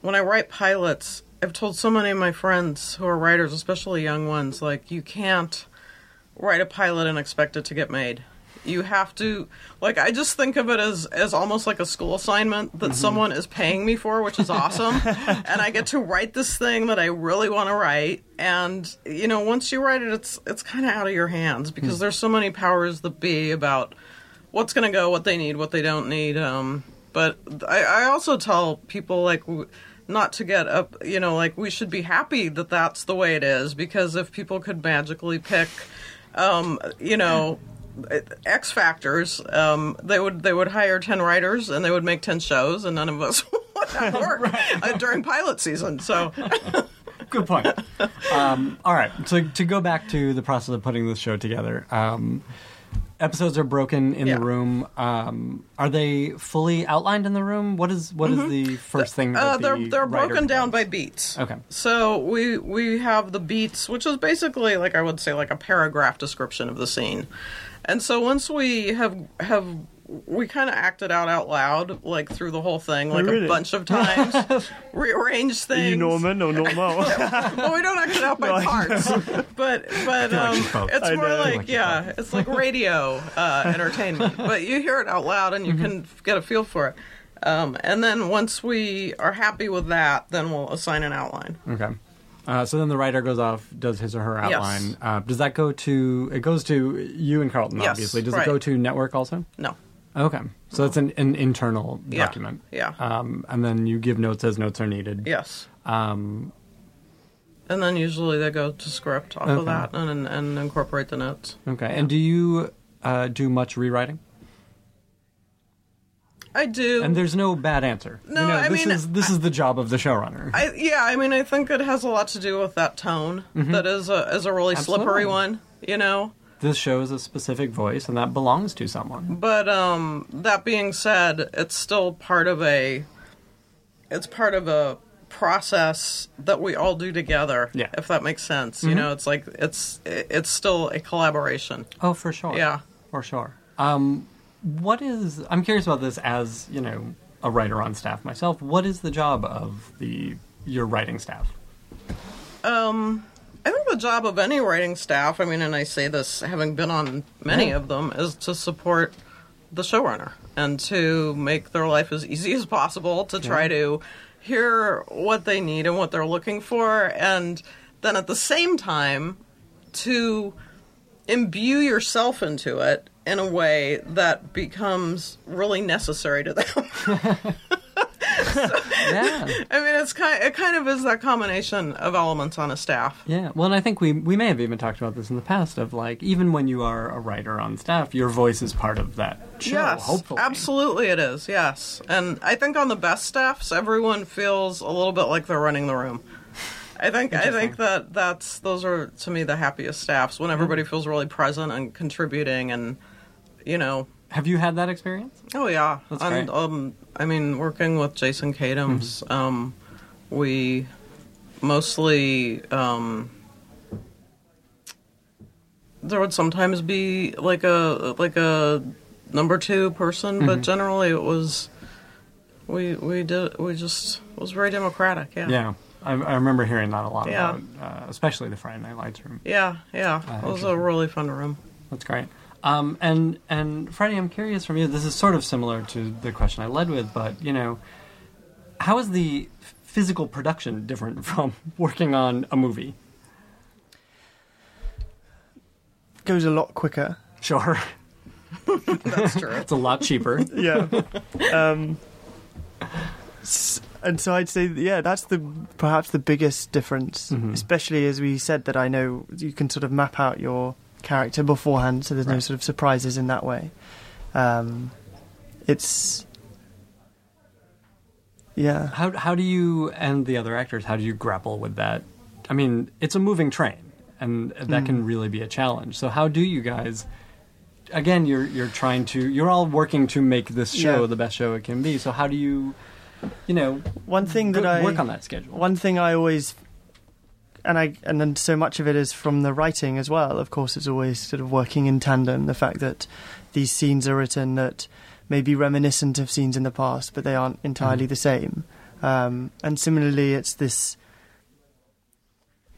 when I write pilots. I've told so many of my friends who are writers, especially young ones, like you can't write a pilot and expect it to get made. You have to like I just think of it as as almost like a school assignment that someone is paying me for, which is awesome. and I get to write this thing that I really want to write. And you know, once you write it it's it's kind of out of your hands because there's so many powers that be about what's going to go, what they need, what they don't need. Um, but I, I also tell people like w- not to get up. You know, like we should be happy that that's the way it is because if people could magically pick, um, you know. X factors. Um, they would they would hire ten writers and they would make ten shows, and none of us would have work uh, during pilot season. So Good point. um, all right, so to go back to the process of putting this show together, um, episodes are broken in Yeah. the room. Um, are they fully outlined in the room? What is what is the first thing? That uh, the they're they're broken down by beats. Okay. So we we have the beats, which is basically like I would say like a paragraph description of the scene. And so once we have have we kind of acted out out loud like through the whole thing like really? a bunch of times, rearranged things. Are you Norman or normal? well, we don't act it out by No, parts, but but um, it's I more know. Like like yeah, it's like radio uh, entertainment. But you hear it out loud and you can get a feel for it. Um, and then once we are happy with that, then we'll assign an outline. Okay. Uh, so then the writer goes off, does his or her Yes. outline. Uh, does that go to? It goes to you and Carlton, Yes, obviously. Does right. it go to network also? No, Okay, so that's an, an internal Yeah, document. yeah. Um, and then you give notes as notes are needed. yes. Um, And then usually they go to script off Okay. of that and and incorporate the notes. okay. And do you uh, do much rewriting? I do. And there's no bad answer. No, You know, I this mean, is this is the job of the showrunner. I, yeah, I mean, I think it has a lot to do with that tone. That is a is a really slippery Mm-hmm. One, you know. this show shows a specific voice, and that belongs to someone. But um, that being said, it's still part of a. It's part of a process that we all do together. Yeah. If that makes sense, you know, it's like it's it's still a collaboration. Oh, for sure. Yeah. for sure. Um, what is? I'm curious about this as you know a writer on staff myself. What is the job of the your writing staff? Um, I think the job of any writing staff, I mean, and I say this having been on many of them, is to support the showrunner and to make their life as easy as possible to try to hear what they need and what they're looking for, and then at the same time to imbue yourself into it in a way that becomes really necessary to them. Yeah, I mean, it's kind it kind of is that combination of elements on a staff. yeah. Well, and I think we we may have even talked about this in the past. Of like, even when you are a writer on staff, your voice is part of that show. Yes, hopefully, absolutely it is. Yes, and I think on the best staffs, everyone feels a little bit like they're running the room. I think I think that that's those are to me the happiest staffs when everybody feels really present and contributing and you know Have you had that experience? oh yeah That's and great. Mm-hmm. um I mean working with Jason Katims um we mostly um there would sometimes be like a like a number two person, Mm-hmm. but generally it was we we did we just it was very democratic. Yeah, Yeah, I, I remember hearing that a lot Yeah. about, uh, especially the Friday Night Lights room. yeah, yeah. Ah, it was a really fun room. That's great. Um, and and Freddie, I'm curious from you. This is sort of similar to the question I led with, but you know, how is the physical production different from working on a movie? Goes a lot quicker. Sure, That's true. it's a lot cheaper. Yeah. um, and so I'd say, yeah, that's the perhaps the biggest difference, Mhm. especially as we said that I know you can sort of map out your character beforehand, so there's no sort of surprises in that way. Um, it's yeah. How how do you and the other actors? How do you grapple with that? I mean, it's a moving train, and that can really be a challenge. So how do you guys? Again, you're you're trying to you're all working to make this show Yeah. the best show it can be. So how do you, you know, One thing that go- I work on that schedule? One thing I always, and I and then so much of it is from the writing as well. Of course, it's always sort of working in tandem. The fact that these scenes are written that may be reminiscent of scenes in the past, but they aren't entirely Mhm. the same. Um, and similarly, it's this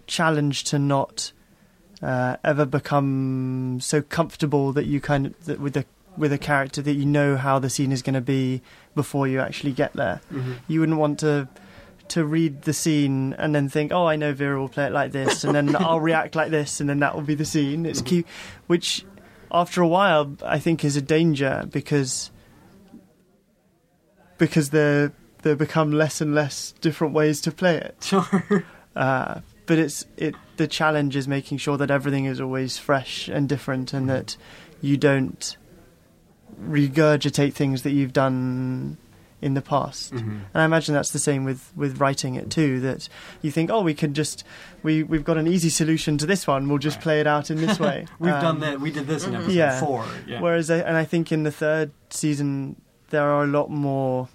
challenge to not uh, ever become so comfortable that you kind of that with a with a character that you know how the scene is going to be before you actually get there Mhm. you wouldn't want to to read the scene and then think, oh, I know Vera will play it like this, and then I'll react like this, and then that will be the scene. It's cute, which after a while I think is a danger because because there there become less and less different ways to play it. Sure. Uh, but it's it the challenge is making sure that everything is always fresh and different, and that you don't regurgitate things that you've done in the past. Mhm. And I imagine that's the same with, with writing it too. That you think, oh, we can just we we've got an easy solution to this one. We'll just Right. play it out in this way. We've Um, done that. We did this in episode Yeah. four. Yeah. Whereas, I, and I think in the third season there are a lot more.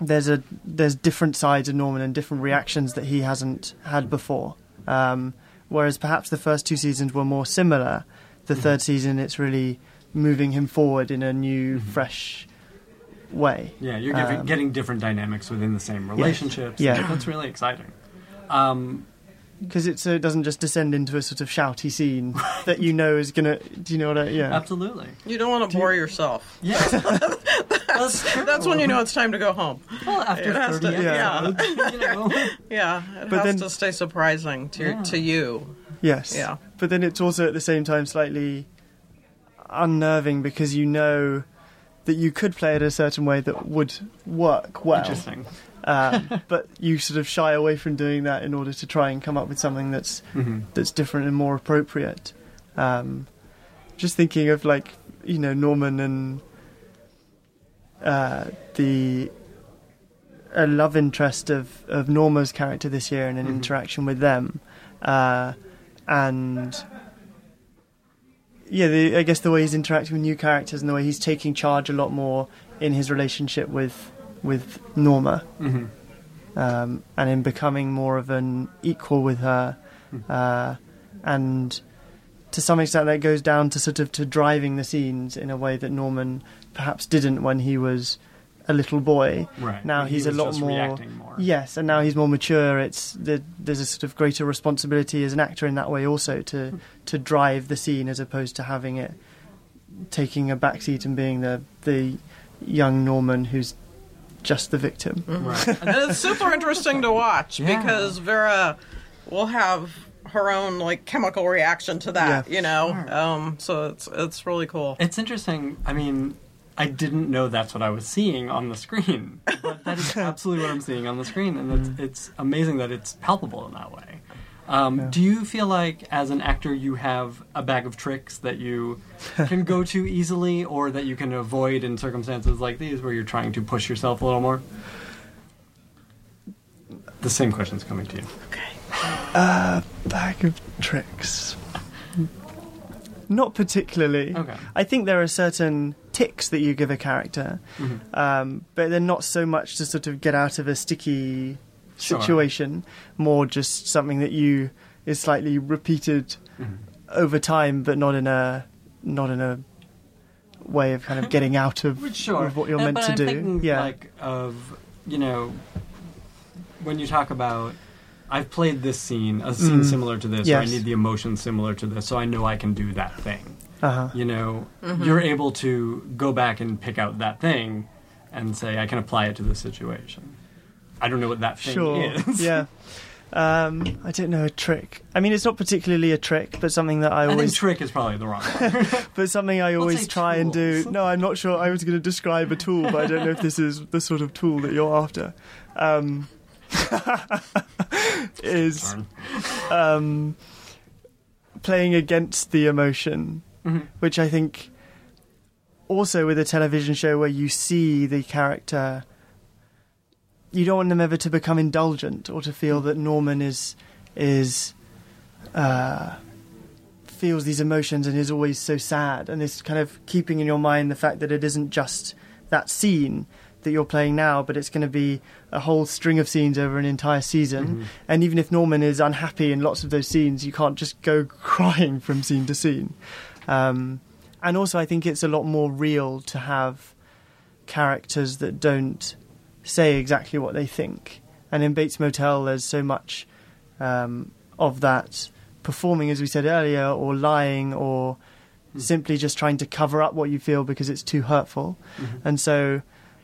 There's a there's different sides of Norman and different reactions that he hasn't had before. Um, whereas perhaps the first two seasons were more similar. The Mhm. third season, it's really moving him forward in a new, Mhm. fresh way. yeah, you're giving, um, getting different dynamics within the same relationships. Yeah. that's really exciting. Um, Because it so it doesn't just descend into a sort of shouty scene that you know is gonna. Do you know what I? Yeah. absolutely. You don't want to bore yourself. Yeah. that's, true. That's when you know it's time to go home. Well, after It has 30 to- yeah. episodes, you know. Yeah, it But has then- to stay surprising to Yeah. to you. Yes. Yeah. But then it's also at the same time slightly unnerving because you know that you could play it a certain way that would work well. Interesting. Um, but you sort of shy away from doing that in order to try and come up with something that's hmm that's different and more appropriate. Um, just thinking of like you know Norman and uh, the a love interest of of Norma's character this year and an Mhm. interaction with them, uh, and yeah, the, I guess the way he's interacting with new characters and the way he's taking charge a lot more in his relationship with with Norma. hmm um, and in becoming more of an equal with her, Hmm. uh, and to some extent that goes down to sort of to driving the scenes in a way that Norman perhaps didn't when he was a little boy. Right. Now He he's a lot just more. reacting more. Yes, and now he's more mature. It's there, there's a sort of greater responsibility as an actor in that way also to to drive the scene as opposed to having it taking a backseat and being the the young Norman who's just the victim. Right. and it's super interesting to watch Yeah. because Vera will have her own like chemical reaction to that, Yeah. you know. Um, so it's it's really cool. It's interesting. I mean, I didn't know that's what I was seeing on the screen, but that is absolutely what I'm seeing on the screen, and it's, it's amazing that it's palpable in that way. Um, Do you feel like, as an actor, you have a bag of tricks that you can go to easily, or that you can avoid in circumstances like these, where you're trying to push yourself a little more? The same question's coming to you. Okay. Uh, bag of tricks. Not particularly. Okay. I think there are certain ticks that you give a character, Mm-hmm. um, but they're not so much to sort of get out of a sticky Sure. situation, more just something that you is slightly repeated Mm-hmm. over time, but not in a not in a way of kind of getting out of, Sure. of what you're Uh, meant to I'm do. Thinking, yeah, Like of you know when you talk about I've played this scene, a scene Mm. similar to this, or I need the emotion similar to this, so I know I can do that thing. Uh-huh. You know, you're able to go back and pick out that thing and say I can apply it to this situation. I don't know what that thing sure. is. yeah. Um, I don't know a trick. I mean, it's not particularly a trick, but something that I I think always trick is probably the wrong one. But something I always say try and do. No, I'm not sure. I was going to describe a tool, but I don't know if this is the sort of tool that you're after. Um, is um, playing against the emotion, Mhm. which I think also with a television show where you see the character, you don't want them ever to become indulgent or to feel that Norman is is uh, feels these emotions and is always so sad, and is kind of keeping in your mind the fact that it isn't just that scene that you're playing now, but it's going to be a whole string of scenes over an entire season. And even if Norman is unhappy in lots of those scenes, you can't just go crying from scene to scene. Um, and also, I think it's a lot more real to have characters that don't say exactly what they think. And in Bates Motel, there's so much um, of that performing, as we said earlier, or lying, or simply just trying to cover up what you feel because it's too hurtful. And so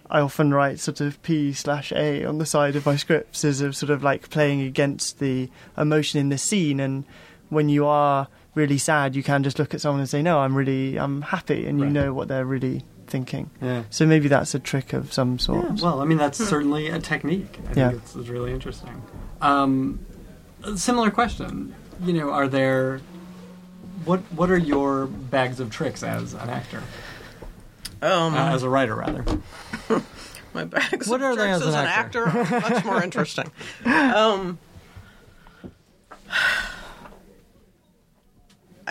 I often write sort of P slash A on the side of my scripts as of sort of like playing against the emotion in the scene. And when you are really sad, you can just look at someone and say, "No, I'm really, I'm happy," and you know what they're really thinking. Yeah. So maybe that's a trick of some sort. Yeah, well, I mean, that's certainly a technique. I Yeah. think it's, it's really interesting. Um, similar question. You know, are there what what are your bags of tricks as an actor, Um, uh, as a writer rather? my bags What of are they tricks as an an actor? actor, are much more interesting. Um,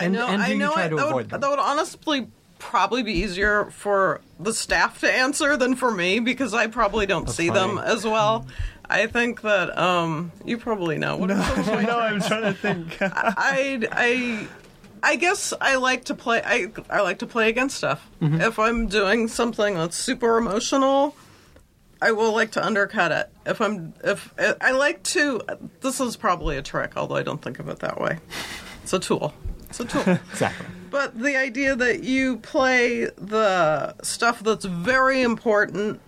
I And- know. and do I you know. try I, to that, avoid would, them? that would honestly probably be easier for the staff to answer than for me because I probably don't That's see funny. them as well. I think that um, you probably know. What are some of my no, I'm trying to think. I I I guess I like to play. I I like to play against stuff. Mm-hmm. If I'm doing something that's super emotional, I will like to undercut it. If I'm if I like to, this is probably a trick, although I don't think of it that way. It's a tool. It's a tool. Exactly. but the idea that you play the stuff that's very important,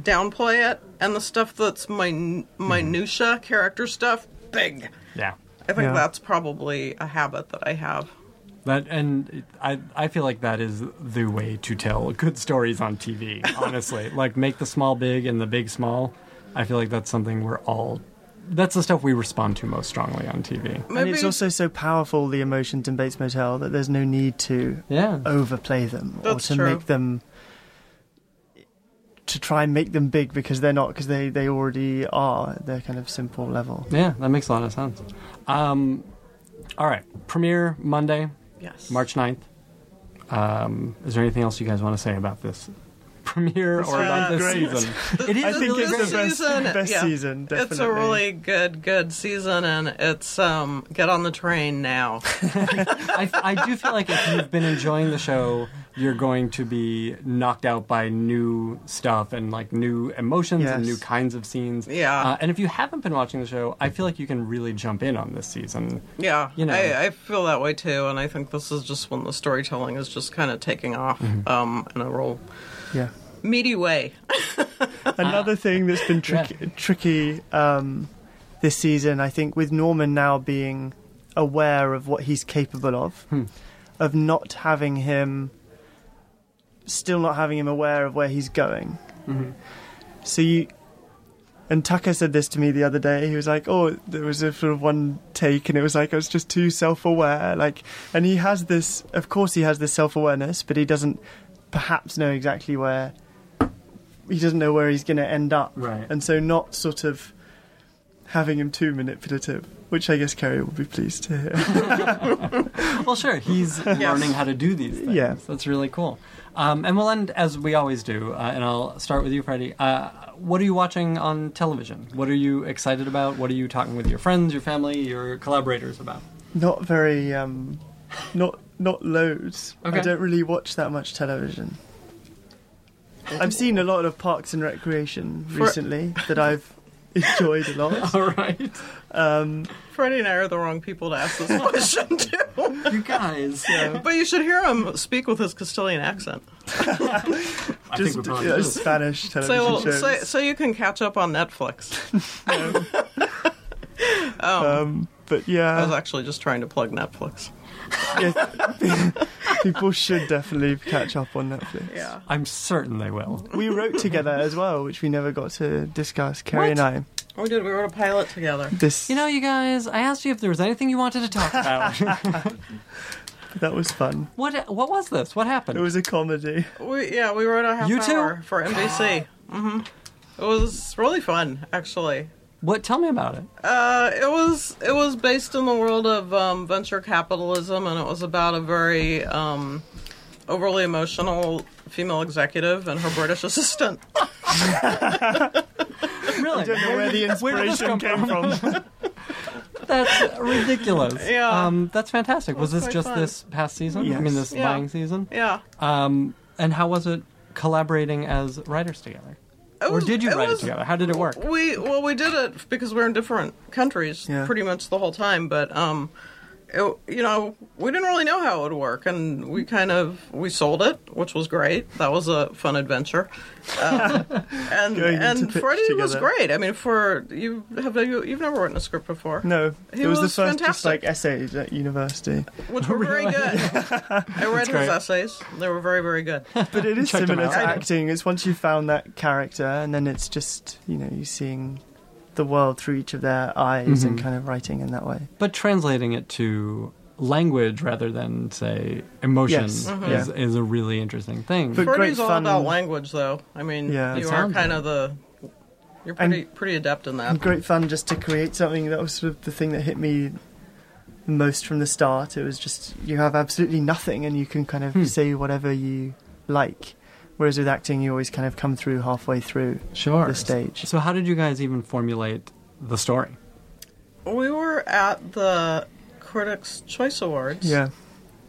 downplay it, and the stuff that's min- mm-hmm. minutia character stuff, big. Yeah. I think Yeah. that's probably a habit that I have. That and I I feel like that is the way to tell good stories on TV. Honestly, like make the small big and the big small. I feel like that's something we're all. That's the stuff we respond to most strongly on TV. and it's also so powerful, the emotions in Bates Motel, that there's no need to Yeah. overplay them That's or to true. make them to try and make them big because they're not because they they already are at their kind of simple level. Yeah, that makes a lot of sense. Um, all right, premiere Monday, yes. March 9th. Um, is there anything else you guys want to say about this premiere or about this great. season. It is I think it's the best, season, best yeah. season. Definitely. It's a really good, good season, and it's um get on the train now. I, I do feel like if you've been enjoying the show, you're going to be knocked out by new stuff and like new emotions and new kinds of scenes. Yeah. Uh, and if you haven't been watching the show, I feel like you can really jump in on this season. Yeah, You know. I, I feel that way too, and I think this is just when the storytelling is just kind of taking off Mm-hmm. um, in a real yeah. meaty way. Another thing that's been tricky, tricky um, this season, I think, with Norman now being aware of what he's capable of, of not having him, still not having him aware of where he's going. So you, and Tucker said this to me the other day. He was like, "Oh, there was a sort of one take, and it was like I was just too self-aware." Like, and he has this. Of course, he has this self-awareness, but he doesn't perhaps know exactly where he doesn't know where he's going to end up. Right. And so not sort of having him too manipulative, which I guess Kerry will be pleased to hear. Well, sure, he's learning how to do these things. Yeah. That's really cool. Um, and we'll end as we always do, uh, and I'll start with you, Freddie. Uh, what are you watching on television? What are you excited about? What are you talking with your friends, your family, your collaborators about? not very, um, not not loads. Okay. I don't really watch that much television. I've seen a lot of Parks and Recreation recently that I've enjoyed a lot. All right. Um, Freddie and I are the wrong people to ask this question to. You guys. but you should hear him speak with his Castilian accent, I think just we probably uh, do. Spanish television so shows. so so you can catch up on Netflix. um, but I was yeah, actually just trying to plug Netflix. Yeah, people should definitely catch up on Netflix. Yeah. I'm certain they will. We wrote together as well, which we never got to discuss. Kerry and I. Oh, We did. We wrote a pilot together. This You know, you guys, I asked you if there was anything you wanted to talk about. that was fun. what What was this? What happened? It was a comedy. We yeah, we wrote a half You two? hour for NBC. hmm It was really fun, actually. What? Tell me about it. Uh, it was it was based in the world of um, venture capitalism, and it was about a very um, overly emotional female executive and her British assistant. Really? I don't know where the did this inspiration come came from. That's ridiculous. Yeah. Um, that's fantastic. Was was this just fun. this past season? I mean, this Yeah. buying season? Yeah, Um, and how was it collaborating as writers together? It or was- did you it write was- it together? How did it work? We well, we did it because we're in different countries Yeah. pretty much the whole time, but um, it, you know, we didn't really know how it would work, and we kind of we sold it, which was great. That was a fun adventure, um, and Going into and pitch Freddie was great. I mean, for you have you, you've never written a script before, No, He it was, the was first just like essays at university. which were very good. I read his essays; they were very very good. But it is Checked 'em similar to acting. It's once you found that character, and then it's just you know you seeing the world through each of their eyes and Mhm. kind of writing in that way. But translating it to language rather than say emotion Yes. Mhm. is, is a really interesting thing. But great Freddie's all about language, though. I mean, Yeah. It you are kind like of the you're And- pretty pretty adept in that. And great fun just to create something that was sort of the thing that hit me most from the start. It was just you have absolutely nothing, and you can kind of Hmm. say whatever you like. Whereas with acting, you always kind of come through halfway through sure. the stage. So how did you guys even formulate the story? We were at the Critics' Choice Awards, Yeah,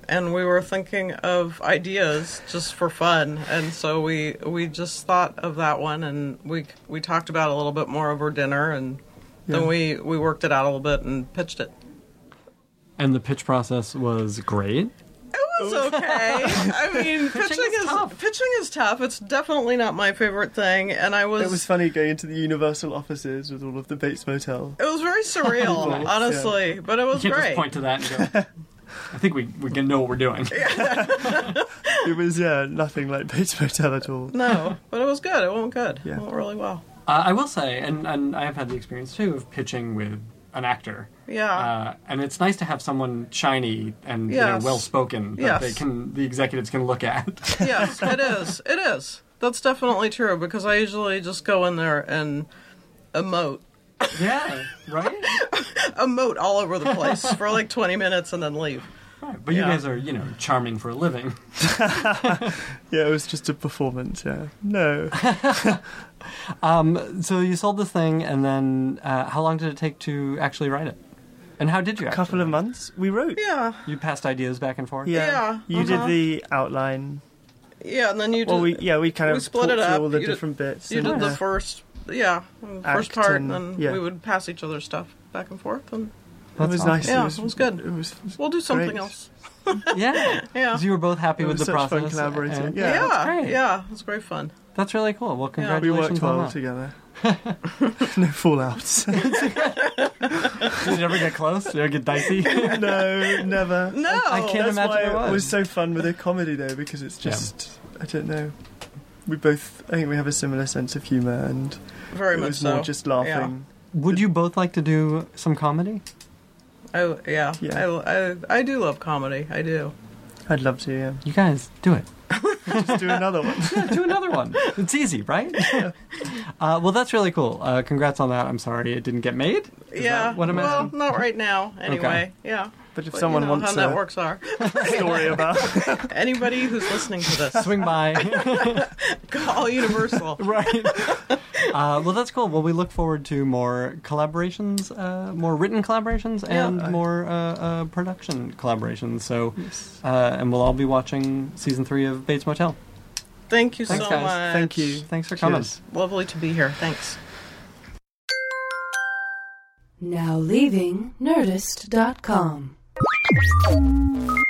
and we were thinking of ideas just for fun, and so we we just thought of that one, and we we talked about it a little bit more over dinner, and Yeah. then we we worked it out a little bit and pitched it. And the pitch process was great. It was okay. I mean, pitching, is is tough. pitching is tough. It's definitely not my favorite thing, and I was it was funny going into the Universal offices with all of the Bates Motel. it was very surreal, Nice, honestly, but it was you can't great. just point to that and go. I think we, we can know what we're doing. It was yeah, nothing like Bates Motel at all. No, but it was good. It went good. Yeah. It went really well. Uh, I will say, and, and I have had the experience too of pitching with an actor. Yeah. Uh, and it's nice to have someone shiny and you know, well spoken that Yes. they can the executives can look at. yes, it is. It is. That's definitely true because I usually just go in there and emote, yeah, right. emote all over the place for like 20 minutes and then leave. Right, but you guys are, you know, charming for a living. Yeah, it was just a performance. Yeah, no, Um, so you sold this thing, and then uh, how long did it take to actually write it? And how did you? a couple of write it? months we wrote. Yeah, You passed ideas back and forth. Yeah, Yeah, you uh-huh. did the outline. yeah, and then you did. Well, we yeah we kind we of split it up. all the You did- different bits. you and, did the uh, first, yeah, first Act part, and- and then yeah. we would pass each other stuff back and forth, and It was awesome. nice. Yeah, it, was, it was good. It was we'll do something Great. else. Yeah. Yeah. You were both happy It with was the such fun process. collaborating. and- Yeah, yeah, that's great. yeah, it was great fun. That's really cool. Well, we congratulations worked on well that. together. no fallouts. Did you ever get close? Did you ever get dicey? no, never. No, I can't That's imagine why it was. it was so fun with a comedy though, because it's Yeah. just I don't know. We both, I think we have a similar sense of humour, and very it much was so. more just laughing. Would you both like to do some comedy? I, yeah, Yeah. I, I, I do love comedy. I do. I'd love to. Yeah, You guys do it. just do another one. Yeah, do another one. It's easy, right? Uh, well, that's really cool. Uh, congrats on that. I'm sorry it didn't get made. Is yeah. what I'm well, asking? not right now. Anyway. Yeah. But if But someone you know wants how a networks are. story about, Anybody who's listening to this, Swing by. call Universal. right. Uh, well, that's cool. Well, we look forward to more collaborations, uh, more written collaborations, Yeah. and more uh, uh, production collaborations. So, uh, and we'll all be watching season three of Bates Motel. Thank you Thanks, so guys. much. thank you. Thanks for coming. Cheers. Lovely to be here. Thanks. Now leaving Nerdist.com. you